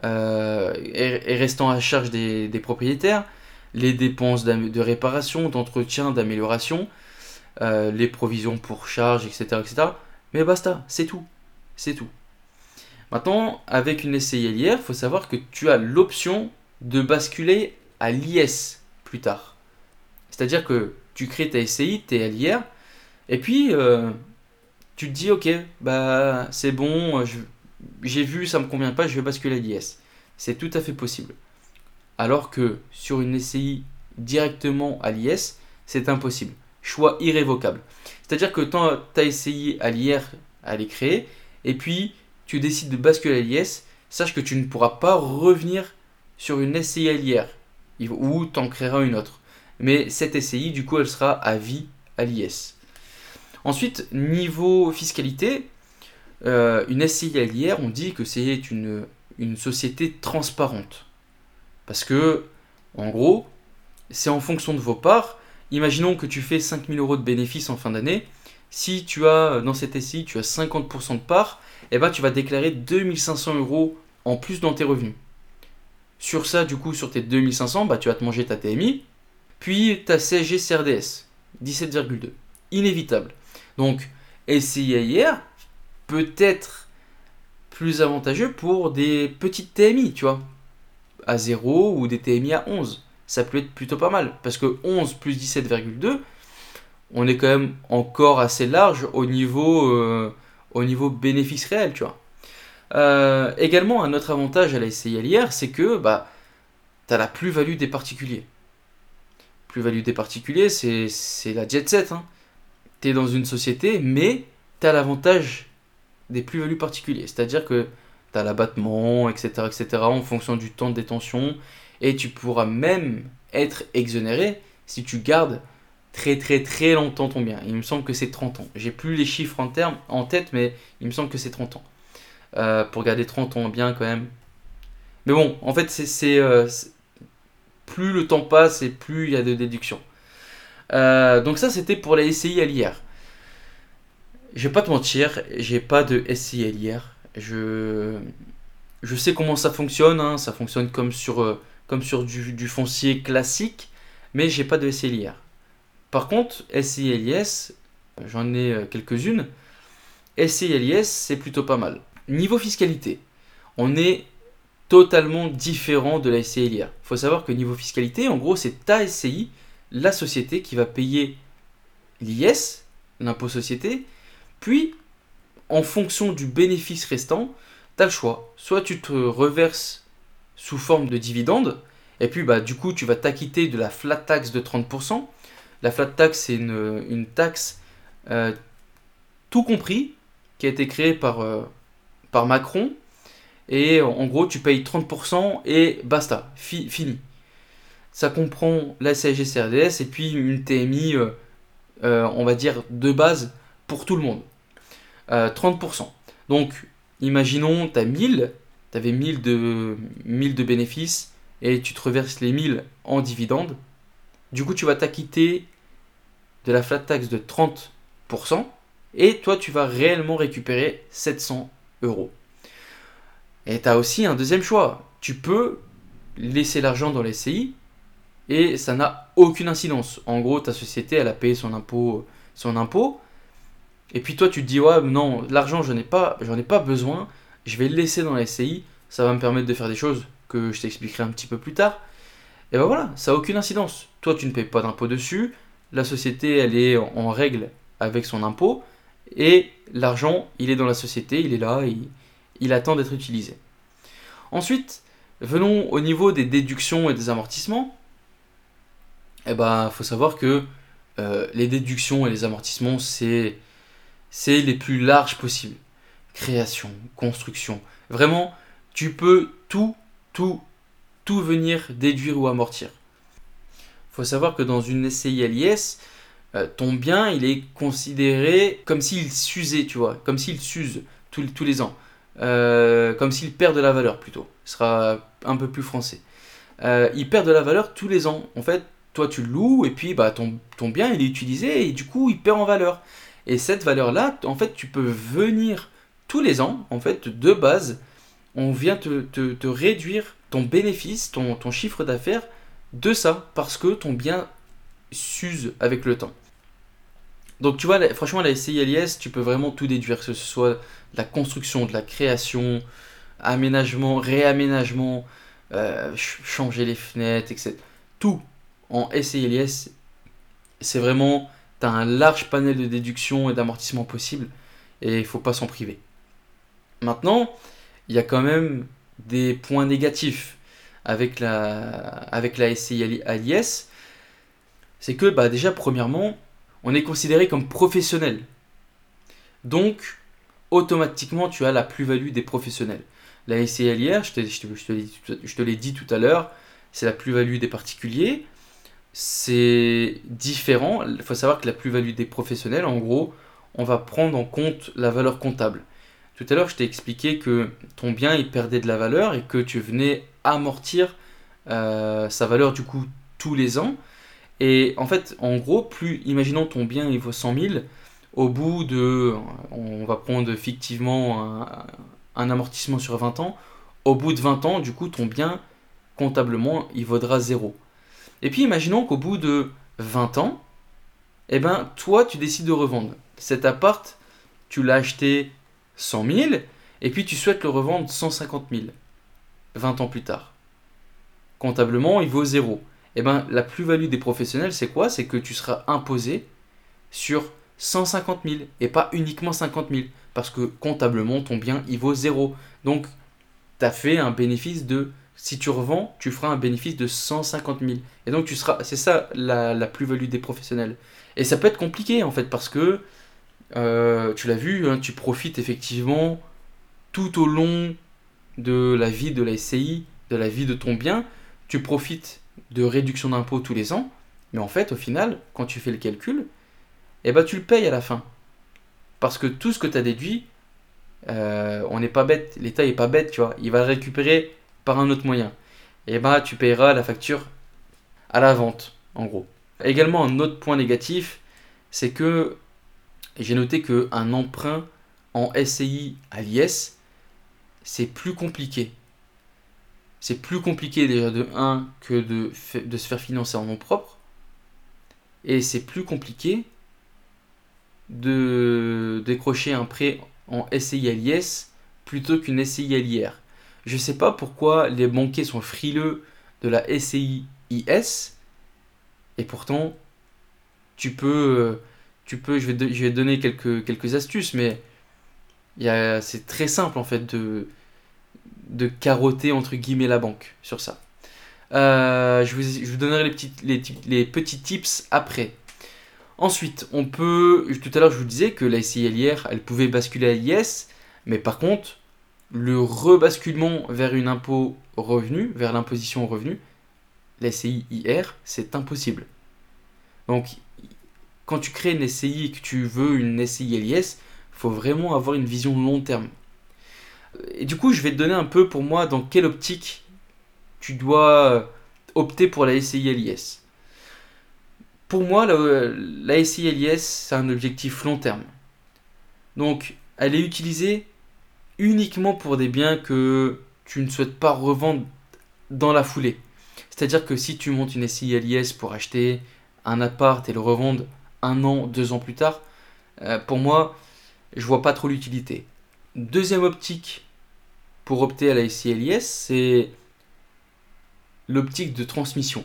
euh, et, restant à charge des, propriétaires. les dépenses de réparation, d'entretien, d'amélioration, euh, les provisions pour charge, etc., etc. Mais basta, c'est tout. C'est tout. Maintenant, avec une SCI LIR, il faut savoir que tu as l'option de basculer à l'IS plus tard. C'est-à-dire que tu crées ta SCI, tes LIR, et puis euh, tu te dis, ok, bah c'est bon, j'ai vu, ça me convient pas, je vais basculer à l'IS. C'est tout à fait possible. Alors que sur une SCI directement à l'IS, c'est impossible. Choix irrévocable. C'est-à-dire que tu as essayé à l'IR, à les créer, et puis tu décides de basculer à l'IS, sache que tu ne pourras pas revenir sur une SCI à l'IR, ou tu en créeras une autre. Mais cette SCI, du coup, elle sera à vie à l'IS. Ensuite, niveau fiscalité, euh, une SCI à l'IR, on dit que c'est une, société transparente. Parce que, en gros, c'est en fonction de vos parts. Imaginons que tu fais 5000 euros de bénéfices en fin d'année. Si tu as, dans cette SCI, tu as 50% de parts, eh ben, tu vas déclarer 2500 euros en plus dans tes revenus. Sur ça, du coup, sur tes 2500, bah, tu vas te manger ta TMI, puis ta CSG CRDS, 17,2. Inévitable. Donc, SCIR peut être plus avantageux pour des petites TMI, tu vois à 0 ou des TMI à 11. Ça peut être plutôt pas mal. Parce que 11 plus 17,2, on est quand même encore assez large au niveau, euh, au niveau bénéfice réel, tu vois. Euh, également, un autre avantage à la SCILIR, c'est que bah, tu as la plus-value des particuliers. Plus-value des particuliers, c'est la jet set. Hein. Tu dans une société, mais tu as l'avantage des plus-values particuliers. C'est-à-dire que tu as l'abattement, etc., etc., en fonction du temps de détention. Et tu pourras même être exonéré si tu gardes très très très longtemps ton bien. Il me semble que c'est 30 ans. J'ai plus les chiffres en tête, mais il me semble que c'est 30 ans. Euh, pour garder 30 ans bien quand même. Mais bon, en fait, c'est euh, plus le temps passe et plus il y a de déductions. Euh, donc ça, c'était pour la SCI à l'IR. Je vais pas te mentir, j'ai pas de SCI à l'IR. Je, je sais comment ça fonctionne, hein. ça fonctionne comme sur, euh, comme sur du, foncier classique, mais j'ai pas de SCLIR. Par contre, SCLIS, j'en ai euh, quelques-unes. SCLIS, c'est plutôt pas mal. Niveau fiscalité, on est totalement différent de la SCLIR. Il faut savoir que niveau fiscalité, en gros, c'est ta SCI, la société qui va payer l'IS, l'impôt société, puis en fonction du bénéfice restant, tu as le choix. Soit tu te reverses sous forme de dividende, et puis bah, du coup tu vas t'acquitter de la flat tax de 30%. La flat tax, c'est une, taxe euh, tout compris qui a été créée par, euh, par Macron. Et en gros, tu payes 30% et basta, fini. Ça comprend la CSG CRDS et puis une TMI, euh, on va dire, de base pour tout le monde. 30%. Euh, Donc, imaginons, tu as 1000, tu avais 1000 de, 1000 de bénéfices et tu te reverses les 1000 en dividendes. Du coup, tu vas t'acquitter de la flat tax de 30% et toi, tu vas réellement récupérer 700 euros. Et tu as aussi un deuxième choix. Tu peux laisser l'argent dans les CI et ça n'a aucune incidence. En gros, ta société, elle a payé son impôt, son impôt et puis toi, tu te dis, ouais, non, l'argent, je n'en ai, pas, ai pas besoin, je vais le laisser dans la SCI, ça va me permettre de faire des choses que je t'expliquerai un petit peu plus tard. Et ben voilà, ça n'a aucune incidence. Toi, tu ne payes pas d'impôt dessus, la société, elle est en règle avec son impôt, et l'argent, il est dans la société, il est là, il, il attend d'être utilisé. Ensuite, venons au niveau des déductions et des amortissements. Eh ben, faut savoir que euh, les déductions et les amortissements, c'est c'est les plus larges possibles. Création, construction. Vraiment, tu peux tout, tout, tout venir déduire ou amortir. Faut savoir que dans une SCI LIS, euh, ton bien, il est considéré comme s'il s'usait, tu vois, comme s'il s'use tous, tous les ans. Euh, comme s'il perd de la valeur plutôt. Ce sera un peu plus français. Euh, il perd de la valeur tous les ans. En fait, toi tu le loues et puis bah, ton, bien il est utilisé et du coup il perd en valeur. Et cette valeur-là, en fait, tu peux venir tous les ans, en fait, de base, on vient te, réduire ton bénéfice, ton, chiffre d'affaires de ça parce que ton bien s'use avec le temps. Donc tu vois, franchement, la SCI LIS, tu peux vraiment tout déduire, que ce soit la construction, de la création, aménagement, réaménagement, euh, changer les fenêtres, etc. Tout en SCI LIS, c'est vraiment, tu as un large panel de déduction et d'amortissement possible et il faut pas s'en priver. Maintenant, il y a quand même des points négatifs avec la, avec la SCI. C'est que bah, déjà, premièrement, on est considéré comme professionnel. Donc, automatiquement, tu as la plus-value des professionnels. La SCLIR, je te, je te l'ai dit tout à l'heure, c'est la plus-value des particuliers. C'est différent. Il faut savoir que la plus-value des professionnels, en gros, on va prendre en compte la valeur comptable. Tout à l'heure, je t'ai expliqué que ton bien, il perdait de la valeur et que tu venais amortir euh, sa valeur du coup tous les ans. Et en fait, en gros, plus, imaginons ton bien, il vaut 100 000, au bout de, on va prendre fictivement un, amortissement sur 20 ans, au bout de 20 ans, du coup, ton bien, comptablement, il vaudra zéro. Et puis, imaginons qu'au bout de 20 ans, eh ben, toi, tu décides de revendre. Cet appart, tu l'as acheté 100 000, et puis tu souhaites le revendre 150 000, 20 ans plus tard. Comptablement, il vaut zéro eh ben, la plus-value des professionnels, c'est quoi? C'est que tu seras imposé sur 150 000 et pas uniquement 50 000. Parce que comptablement, ton bien, il vaut zéro. Donc, tu as fait un bénéfice de... Si tu revends, tu feras un bénéfice de 150 000. Et donc, tu seras... C'est ça la, plus-value des professionnels. Et ça peut être compliqué, en fait, parce que, euh, tu l'as vu, hein, tu profites effectivement tout au long de la vie de la SCI, de la vie de ton bien. Tu profites de réduction d'impôts tous les ans, mais en fait, au final, quand tu fais le calcul, eh ben, tu le payes à la fin. Parce que tout ce que tu as déduit, euh, on n'est pas bête, l'État n'est pas bête, tu vois, il va récupérer un autre moyen. Et ben, tu payeras la facture à la vente, en gros. Également, un autre point négatif, c'est que j'ai noté qu'un emprunt en SCI à l'IS, c'est plus compliqué c'est plus compliqué déjà de 1 que de, de se faire financer en nom propre. Et c'est plus compliqué de décrocher un prêt en SCI plutôt qu'une SCI Je ne sais pas pourquoi les banquiers sont frileux de la SCIIS et pourtant tu peux, peux je, vais je donner quelques, astuces, mais c'est très simple en fait de, de carotter entre guillemets la banque sur ça. Euh, je, vous, donnerai les petits, les, petits tips après. Ensuite, on peut. Tout à l'heure, je vous disais que la SCILIR, elle pouvait basculer à l'IS, mais par contre, le rebasculement vers une impôt revenu, vers l'imposition revenu, la SCIIR, c'est impossible. Donc, quand tu crées une SCI et que tu veux une SCI LIS, il faut vraiment avoir une vision long terme. Et du coup, je vais te donner un peu pour moi dans quelle optique tu dois euh, opter pour la SCI LIS. Pour moi, la, la SCI LIS, c'est un objectif long terme. Donc, elle est utilisée uniquement pour des biens que tu ne souhaites pas revendre dans la foulée. C'est-à-dire que si tu montes une SCI LIS pour acheter un appart et le revendre un an, deux ans plus tard, euh, pour moi, je vois pas trop l'utilité. Deuxième optique pour opter à la SCLIS, c'est l'optique de transmission.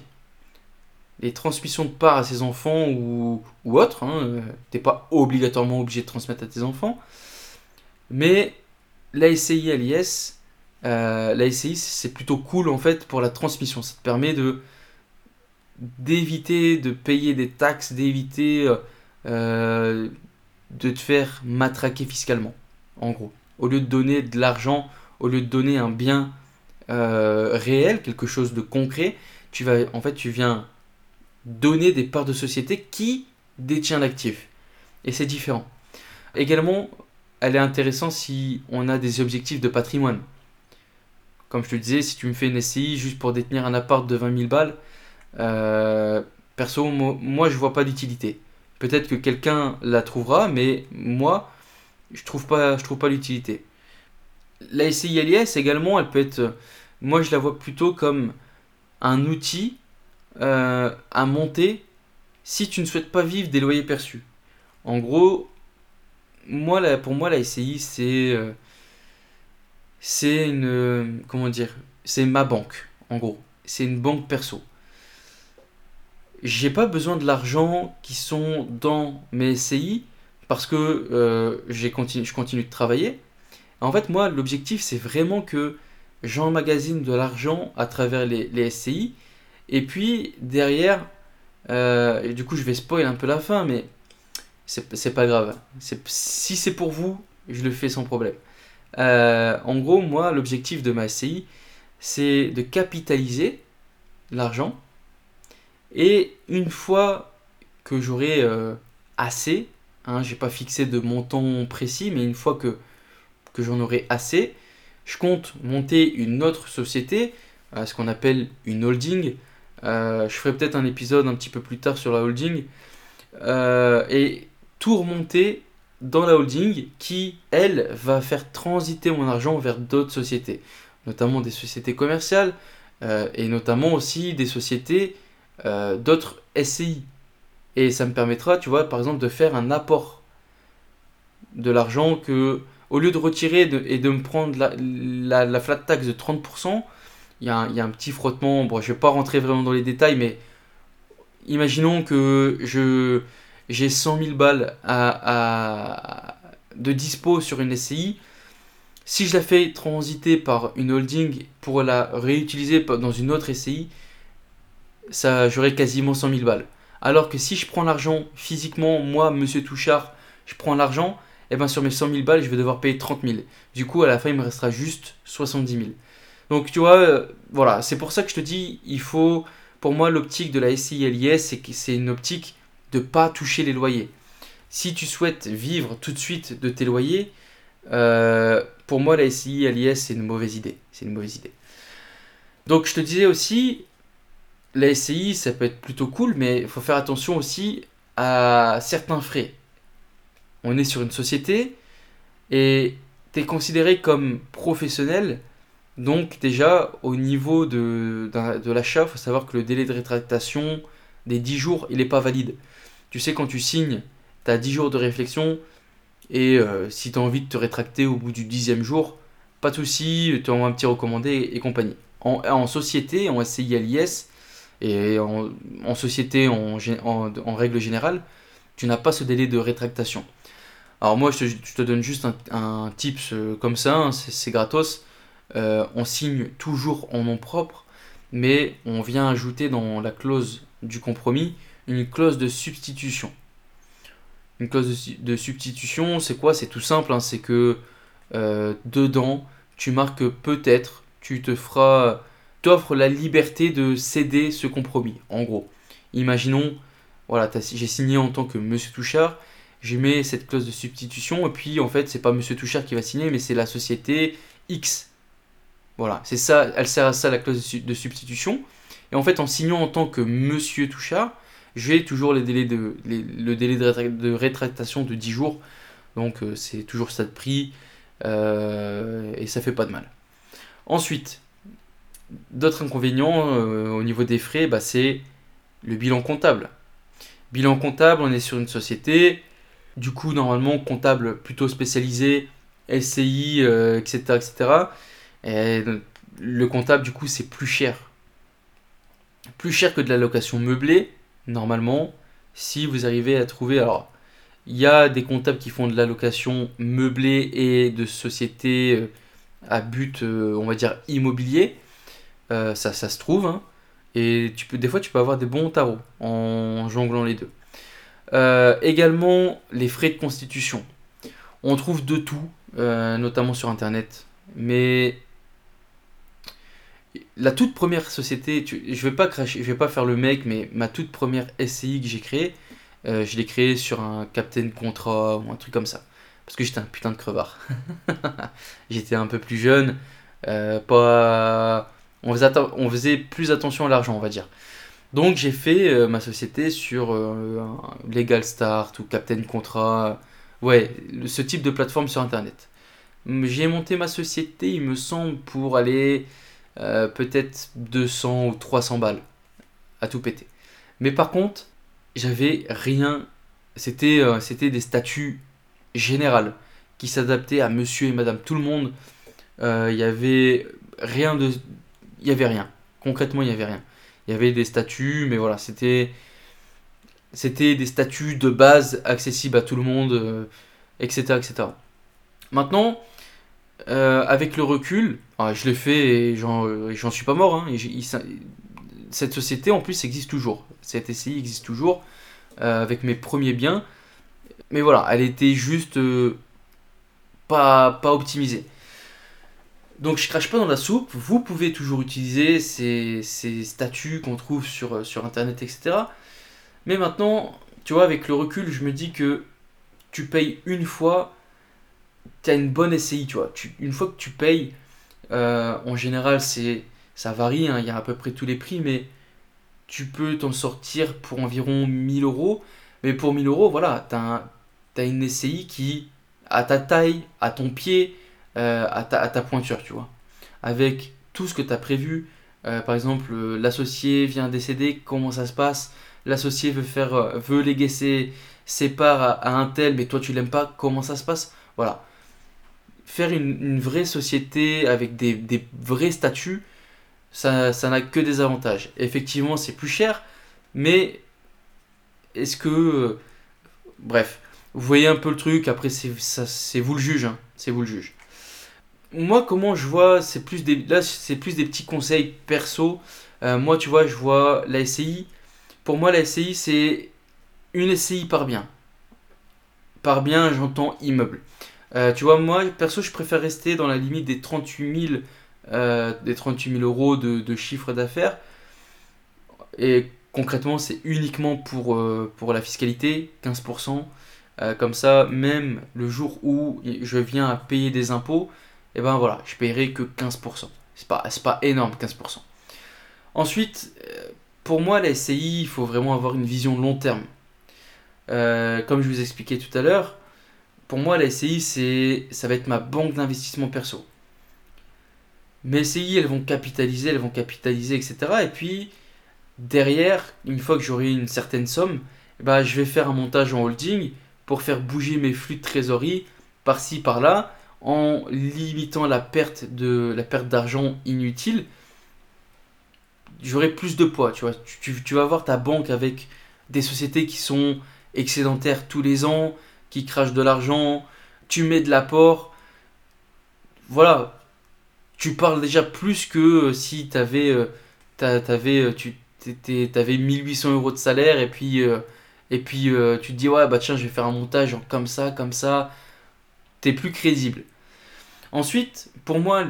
Les transmissions de parts à ses enfants ou, autres, hein, euh, t'es pas obligatoirement obligé de transmettre à tes enfants, mais la SCI LIS, euh, c'est plutôt cool en fait pour la transmission. Ça te permet d'éviter de payer des taxes, d'éviter euh, de te faire matraquer fiscalement, en gros. Au lieu de donner de l'argent au lieu de donner un bien euh, réel, quelque chose de concret, tu vas, en fait, tu viens donner des parts de société qui détient l'actif. Et c'est différent. Également, elle est intéressante si on a des objectifs de patrimoine. Comme je te disais, si tu me fais une SCI juste pour détenir un appart de 20 000 balles, euh, perso, moi, je vois pas d'utilité. Peut-être que quelqu'un la trouvera, mais moi, je trouve pas, trouve pas l'utilité la SCILIS également, elle peut être, moi je la vois plutôt comme un outil euh, à monter si tu ne souhaites pas vivre des loyers perçus. En gros, moi, là, pour moi, la SCI, c'est. euh, c'est une. euh, Comment dire C'est ma banque, en gros. C'est une banque perso. J'ai pas besoin de l'argent qui sont dans mes SCI parce que euh, j'ai continu, je continue de travailler. En fait, moi, l'objectif, c'est vraiment que j'emmagasine de l'argent à travers les, les SCI. Et puis, derrière, du coup, je vais spoil un peu la fin, mais c'est pas grave. Si c'est pour vous, je le fais sans problème. Euh, en gros, moi, l'objectif de ma SCI, c'est de capitaliser l'argent. Et une fois que j'aurai euh, assez, hein, j'ai pas fixé de montant précis, mais une fois que, que j'en aurai assez, je compte monter une autre société, euh, ce qu'on appelle une holding. Je ferai peut-être un épisode un petit peu plus tard sur la holding. Et tout remonter dans la holding qui, elle, va faire transiter mon argent vers d'autres sociétés, notamment des sociétés commerciales euh, et notamment aussi des sociétés euh, d'autres SCI. Et ça me permettra, tu vois, par exemple, de faire un apport de l'argent que, au lieu de retirer de- et de me prendre la, la, la flat tax de 30%, il y, a un- il y a un petit frottement. Bon, je vais pas rentrer vraiment dans les détails, mais imaginons que je j'ai 100 000 balles à, à- de dispo sur une SCI. Si je la fais transiter par une holding pour la réutiliser dans une autre SCI, ça j'aurai quasiment 100 000 balles. Alors que si je prends l'argent physiquement, moi, monsieur Touchard, je prends l'argent, et ben sur mes 100 000 balles, je vais devoir payer 30 000. Du coup, à la fin, il me restera juste 70 000. Donc, tu vois, euh, voilà, c'est pour ça que je te dis, il faut, pour moi, l'optique de la SCI LIS, c'est une optique de pas toucher les loyers. Si tu souhaites vivre tout de suite de tes loyers, euh, pour moi, la SCI LIS, c'est une mauvaise idée. C'est une mauvaise idée. Donc, je te disais aussi, la SCI, ça peut être plutôt cool, mais il faut faire attention aussi à certains frais. On est sur une société et tu es considéré comme professionnel. Donc déjà, au niveau de l'achat, il faut savoir que le délai de rétractation des 10 jours, il n'est pas valide. Tu sais, quand tu signes, tu as 10 jours de réflexion et euh, si tu as envie de te rétracter au bout du dixième jour, pas de souci, tu envoies un petit recommandé et, compagnie. En, société, en SCI LIS, et en, société, en, en- règle générale, tu n'as pas ce délai de rétractation. Alors moi, je te, donne juste un, tips euh, comme ça, hein, c'est c'est gratos. Euh, on signe toujours en nom propre, mais on vient ajouter dans la clause du compromis une clause de substitution. Une clause de, su- de substitution, c'est quoi? C'est tout simple, hein, c'est que euh, dedans, tu marques que peut-être tu te feras t'offre la liberté de céder ce compromis. En gros, imaginons, voilà, j'ai signé en tant que Monsieur Touchard, je mets cette clause de substitution, et puis en fait, c'est pas Monsieur Touchard qui va signer, mais c'est la société X. Voilà, c'est ça, elle sert à ça la clause de substitution. Et en fait, en signant en tant que Monsieur Touchard, j'ai toujours les délais de, le délai de, rétrac- de rétractation de 10 jours. Donc euh, c'est toujours ça de prix, euh, et ça fait pas de mal. Ensuite, D'autres inconvénients euh, au niveau des frais, bah, c'est le bilan comptable. Bilan comptable, on est sur une société, du coup normalement comptable plutôt spécialisé, SCI, etc., etc. Et le comptable du coup c'est plus cher. Plus cher que de la location meublée, normalement, si vous arrivez à trouver... Alors, il y a des comptables qui font de la location meublée et de sociétés euh, à but, euh, on va dire, immobilier. Euh, ça, ça se trouve. hein. Et tu peux, des fois, tu peux avoir des bons tarots en jonglant les deux. Également, les frais de constitution. On trouve de tout, notamment sur Internet. Mais la toute première société, je vais pas vais pas faire le mec, mais ma toute première SCI que j'ai créée, euh, je l'ai créée sur un Captain Contrat ou un truc comme ça. Parce que j'étais un putain de crevard. j'étais un peu plus jeune, euh, pas on faisait, on plus attention à l'argent, on va dire. Donc j'ai fait euh, ma société sur Legal Start ou Captain Contrat, ouais, ce type de plateforme sur Internet. J'ai monté ma société, il me semble, pour aller euh, peut-être 200 ou 300 balles à tout péter. Mais par contre, j'avais rien. C'était euh, c'était des statuts générales qui s'adaptaient à monsieur et madame tout le monde. Euh, Il y avait rien de. Il y avait rien. Concrètement, il y avait rien. Il y avait des statuts, mais voilà, c'était. C'était des statuts de base accessibles à tout le monde, euh, etc., etc. Maintenant, euh, avec le recul, ah, je l'ai fait et j'en suis pas mort. hein, cette société en plus existe toujours. Cette SCI existe toujours euh, avec mes premiers biens. Mais voilà, elle était juste euh, pas, optimisée. Donc je crache pas dans la soupe. Vous pouvez toujours utiliser ces, statuts qu'on trouve sur internet, etc. Mais maintenant, tu vois, avec le recul, je me dis que tu payes une fois tu as une bonne SCI, tu vois. Tu- une fois que tu payes, euh, en général, c'est ça varie, hein, il y a à peu près tous les prix, mais tu peux t'en sortir pour environ 1000 euros. Mais pour 1000 euros, voilà, tu as, une SCI qui, à ta taille, à ton pied, euh, à, ta, à ta pointure, tu vois. Avec tout ce que tu as prévu, euh, par exemple, l'associé vient décéder, comment ça se passe? L'associé veut, faire, veut léguer ses, ses parts à, à un tel, mais toi tu l'aimes pas, comment ça se passe? Voilà faire une, vraie société avec des, vrais statuts, ça n'a que des avantages. Effectivement, c'est plus cher, mais est-ce que... Bref, vous voyez un peu le truc, après c'est vous le juge, hein, c'est vous le juge. Moi, comment je vois, c'est plus des, là, c'est plus des petits conseils perso. Euh, moi, tu vois, je vois la SCI. Pour moi, la SCI, c'est une SCI par bien. Par bien, j'entends immeuble. Euh, tu vois, moi, perso, je préfère rester dans la limite des 38 000, euh, des 38 000 euros de, de chiffre d'affaires. Et concrètement, c'est uniquement pour, euh, pour la fiscalité, 15%. Euh, comme ça, même le jour où je viens à payer des impôts, et ben voilà, je paierai que 15%. C'est pas, pas énorme, 15%. Ensuite, pour moi, la SCI, il faut vraiment avoir une vision long terme. Comme je vous expliquais tout à l'heure, pour moi, la SCI, c'est, ça va être ma banque d'investissement perso. Mes SCI, elles vont capitaliser, elles vont capitaliser, etc. Et puis, derrière, une fois que j'aurai une certaine somme, eh ben, je vais faire un montage en holding pour faire bouger mes flux de trésorerie par-ci, par-là, en limitant la perte, de, la perte d'argent inutile. J'aurai plus de poids, tu vois. Tu, tu- tu vas voir ta banque avec des sociétés qui sont excédentaires tous les ans, qui de l'argent, tu mets de l'apport. Voilà, tu parles déjà plus que euh, si t'avais, euh, t'a- t'avais, euh, tu t'avais 1800 euros de salaire et puis, et puis tu te dis ouais bah tiens je vais faire un montage comme ça, comme ça. T'es plus crédible. Ensuite, pour moi,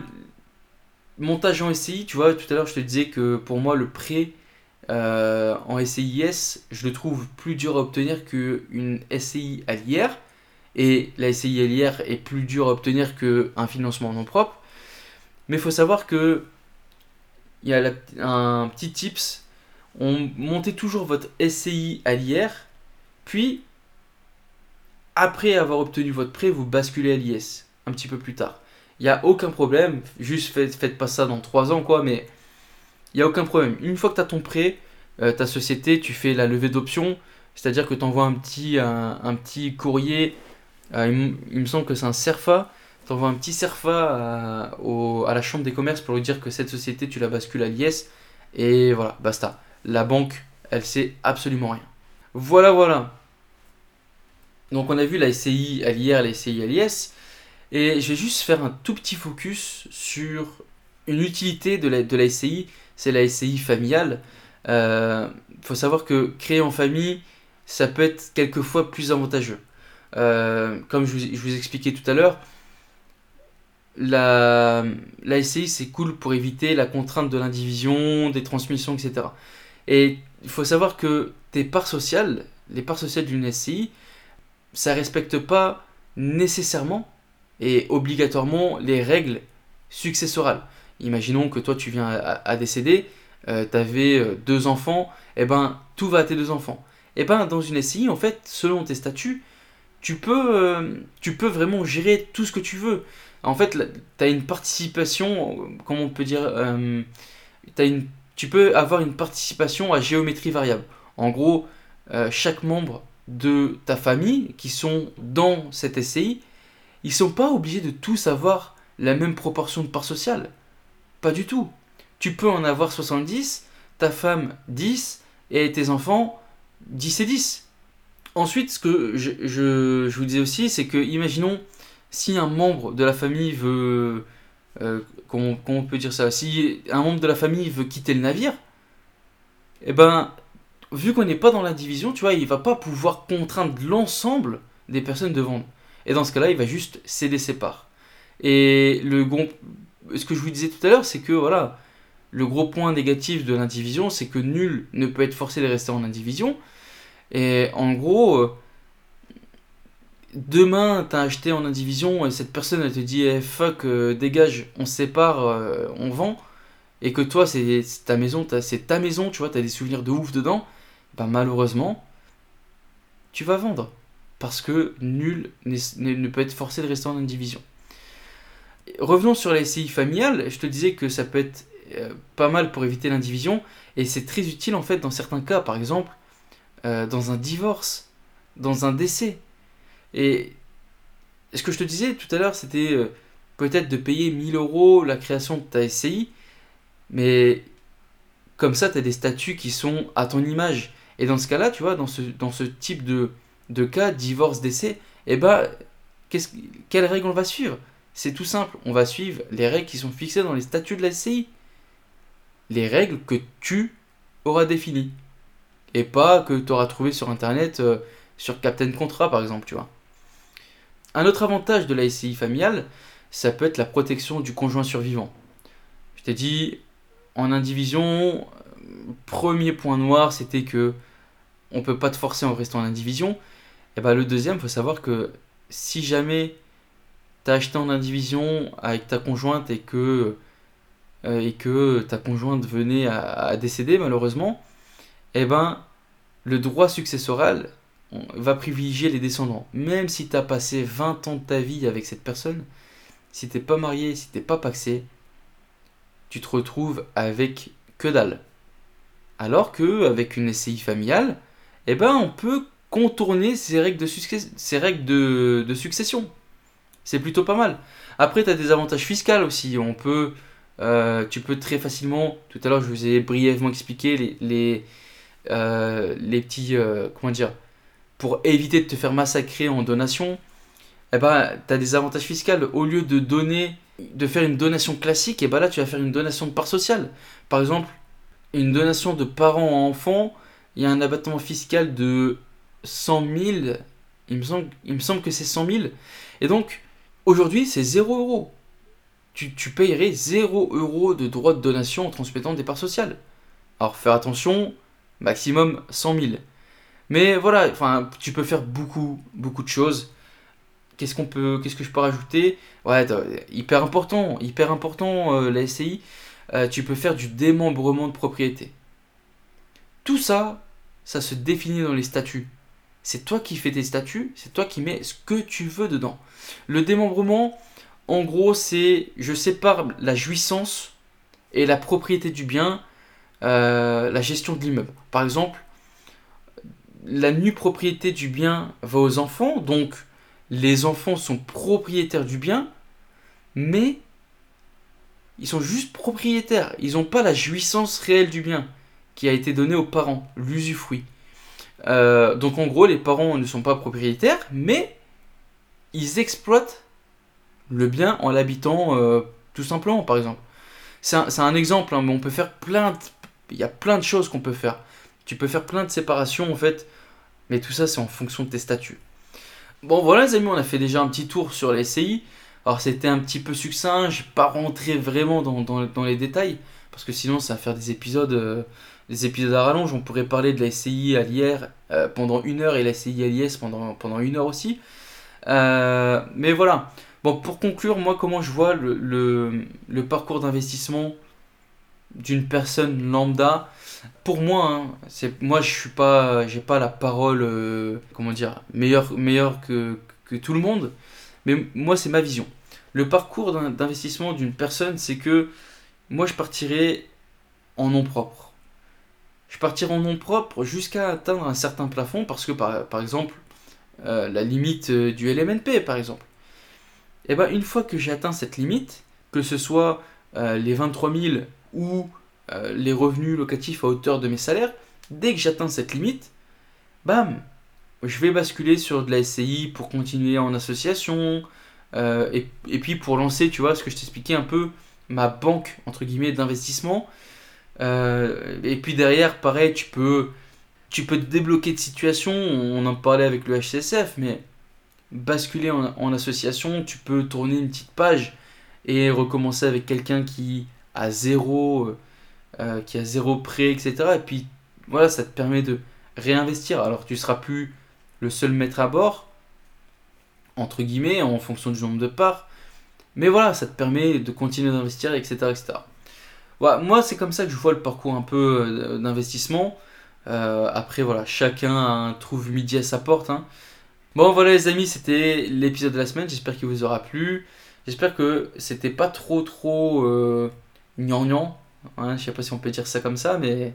montage en SCI, tu vois, tout à l'heure je te disais que pour moi le prêt euh, en SCIS, je le trouve plus dur à obtenir qu'une SCI à l'IR. Et la SCI à l'IR est plus dur à obtenir qu'un financement en nom propre. Mais il faut savoir que il y a un petit tips. On montez toujours votre SCI à l'IR, puis après avoir obtenu votre prêt, vous basculez à l'IS un petit peu plus tard. Il n'y a aucun problème, juste faites, faites pas ça dans 3 ans quoi, mais il n'y a aucun problème. Une fois que tu as ton prêt, euh, ta société, tu fais la levée d'options, c'est-à-dire que tu envoies un petit, un, petit courrier, euh, il, me semble que c'est un CERFA, tu envoies un petit CERFA à, la chambre des commerces pour lui dire que cette société, tu la bascules à l'IS, et voilà, basta. La banque, elle sait absolument rien. Voilà, voilà. Donc on a vu la SCI à l'IR, la SCI à l'IS, et je vais juste faire un tout petit focus sur une utilité de la SCI, c'est la SCI familiale. Il faut savoir que créer en famille, ça peut être quelquefois plus avantageux. Euh, comme je vous, je vous expliquais tout à l'heure, la, la SCI c'est cool pour éviter la contrainte de l'indivision, des transmissions, etc. Et il faut savoir que tes parts sociales, les parts sociales d'une SCI, ça respecte pas nécessairement et obligatoirement les règles successorales. Imaginons que toi tu viens à, décéder, tu avais deux enfants, et ben tout va à tes deux enfants. Et ben dans une SCI, en fait, selon tes statuts, tu peux, euh, tu peux vraiment gérer tout ce que tu veux. En fait, tu as une participation, euh, comment on peut dire, une tu peux avoir une participation à géométrie variable. En gros, euh, chaque membre de ta famille qui sont dans cette SCI, ils sont pas obligés de tous avoir la même proportion de part sociale. Pas du tout. Tu peux en avoir 70, ta femme 10 et tes enfants 10 et 10. Ensuite, ce que je, vous disais aussi, c'est que imaginons si un membre de la famille veut euh, comment, on peut dire ça Si un membre de la famille veut quitter le navire, eh ben, vu qu'on n'est pas dans la division, tu vois, il va pas pouvoir contraindre l'ensemble des personnes de vendre. Et dans ce cas-là, il va juste céder ses parts. Et le ce que je vous disais tout à l'heure, c'est que voilà, le gros point négatif de l'indivision, c'est que nul ne peut être forcé de rester en indivision. Et en gros, euh, demain, t'as acheté en indivision et cette personne elle te dit eh, fuck, euh, dégage, on sépare, euh, on vend, et que toi c'est ta maison, c'est ta maison, tu vois, t'as des souvenirs de ouf dedans, bah malheureusement, tu vas vendre. Parce que nul ne peut être forcé de rester en indivision. Revenons sur la SCI familiale, je te disais que ça peut être euh, pas mal pour éviter l'indivision, et c'est très utile en fait dans certains cas, par exemple, dans un divorce, dans un décès. Et ce que je te disais tout à l'heure, c'était euh, peut-être de payer 1000 euros la création de ta SCI, mais comme ça, tu as des statuts qui sont à ton image. Et dans ce cas-là, tu vois, dans ce, dans ce type de, de cas, divorce, décès, eh ben, quelles règles on va suivre? C'est tout simple, on va suivre les règles qui sont fixées dans les statuts de la SCI. Les règles que tu auras définies. Et pas que tu auras trouvé sur Internet, euh, sur Captain Contrat par exemple, tu vois. Un autre avantage de la SCI familiale, ça peut être la protection du conjoint survivant. Je t'ai dit, en indivision, premier point noir, c'était que on peut pas te forcer en restant en indivision. Et ben le deuxième, il faut savoir que si jamais tu as acheté en indivision avec ta conjointe et que, euh, ta conjointe venait à, décéder malheureusement, et ben le droit successoral va privilégier les descendants. Même si tu as passé 20 ans de ta vie avec cette personne, si t'es pas marié, si t'es pas paxé, tu te retrouves avec que dalle. Alors que avec une SCI familiale, eh ben on peut contourner ces règles de, succession. C'est plutôt pas mal. Après, tu as des avantages fiscaux aussi. On peut, euh, tu peux très facilement, tout à l'heure je vous ai brièvement expliqué les, les, euh, les petits, euh, comment dire, pour éviter de te faire massacrer en donation, eh ben, tu as des avantages fiscaux. Au lieu de donner, de faire une donation classique, et eh ben là, tu vas faire une donation de part sociale. Par exemple, une donation de parents à enfants, il y a un abattement fiscal de 100 000. Il me semble, il me semble que c'est 100 000. Et donc, aujourd'hui, c'est 0 euros. Tu, payerais 0 euros de droit de donation en transmettant des parts sociales. Alors, faire attention, maximum 100 000. Mais voilà, tu peux faire beaucoup, beaucoup de choses. Qu'est-ce qu'on peut, qu'est-ce que je peux rajouter? Ouais, hyper important, hyper important euh, la SCI. Euh, tu peux faire du démembrement de propriété. Tout ça, ça se définit dans les statuts. C'est toi qui fais tes statuts, c'est toi qui mets ce que tu veux dedans. Le démembrement, en gros, c'est je sépare la jouissance et la propriété du bien, euh, la gestion de l'immeuble. Par exemple, la nue propriété du bien va aux enfants, donc les enfants sont propriétaires du bien, mais ils sont juste propriétaires. Ils n'ont pas la jouissance réelle du bien qui a été donnée aux parents, l'usufruit. Euh, donc en gros, les parents ne sont pas propriétaires, mais ils exploitent le bien en l'habitant euh, tout simplement, par exemple. C'est un, exemple, hein, mais on peut faire plein Il y a plein de choses qu'on peut faire. Tu peux faire plein de séparations en fait, mais tout ça c'est en fonction de tes statuts. Bon voilà les amis, on a fait déjà un petit tour sur les SCI. Alors c'était un petit peu succinct, je pas rentré vraiment dans, les détails, parce que sinon ça va faire des épisodes, euh, des épisodes à rallonge. On pourrait parler de la SCI à l'IR euh, pendant une heure et la SCI à l'IS pendant, une heure aussi. Euh, mais voilà. Bon, pour conclure, moi comment je vois le, parcours d'investissement d'une personne lambda, pour moi, hein, c'est moi je suis pas, j'ai pas la parole, euh, comment dire, meilleure, meilleure que, que, tout le monde, mais moi c'est ma vision. Le parcours d'investissement d'une personne, c'est que moi je partirais en nom propre. Je partirai en nom propre jusqu'à atteindre un certain plafond parce que par, par exemple, euh, la limite euh, du LMNP par exemple. Et ben une fois que j'ai atteint cette limite, que ce soit euh, les 23 000 ou les revenus locatifs à hauteur de mes salaires, dès que j'atteins cette limite, bam, je vais basculer sur de la SCI pour continuer en association, et, et, puis pour lancer, tu vois, ce que je t'expliquais un peu, ma banque, entre guillemets, d'investissement. Et puis derrière, pareil, tu peux tu peux te débloquer de situation, on en parlait avec le HCSF, mais basculer en, association, tu peux tourner une petite page et recommencer avec quelqu'un qui a zéro, euh, qui a zéro prêt, etc. Et puis voilà, ça te permet de réinvestir. Alors tu seras plus le seul maître à bord, entre guillemets, en fonction du nombre de parts. Mais voilà, ça te permet de continuer d'investir, etc. etc. Moi, c'est comme ça que je vois le parcours un peu euh, d'investissement. Euh, après, voilà, chacun trouve midi à sa porte. Hein. Bon, voilà, les amis, c'était l'épisode de la semaine. J'espère qu'il vous aura plu. J'espère que c'était pas trop, trop euh, gnangnan. Hein, je sais pas si on peut dire ça comme ça, mais,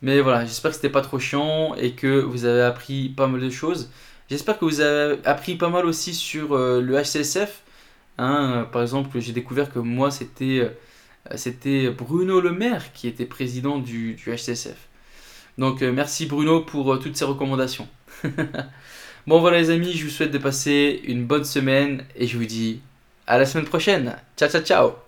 mais voilà, j'espère que c'était pas trop chiant et que vous avez appris pas mal de choses. J'espère que vous avez appris pas mal aussi sur euh, le HCSF. Hein. par exemple, j'ai découvert que moi, c'était c'était Bruno Le Maire qui était président du, du HCSF. Donc euh, merci Bruno pour euh, toutes ces recommandations. bon voilà les amis, je vous souhaite de passer une bonne semaine et je vous dis à la semaine prochaine. Ciao ciao ciao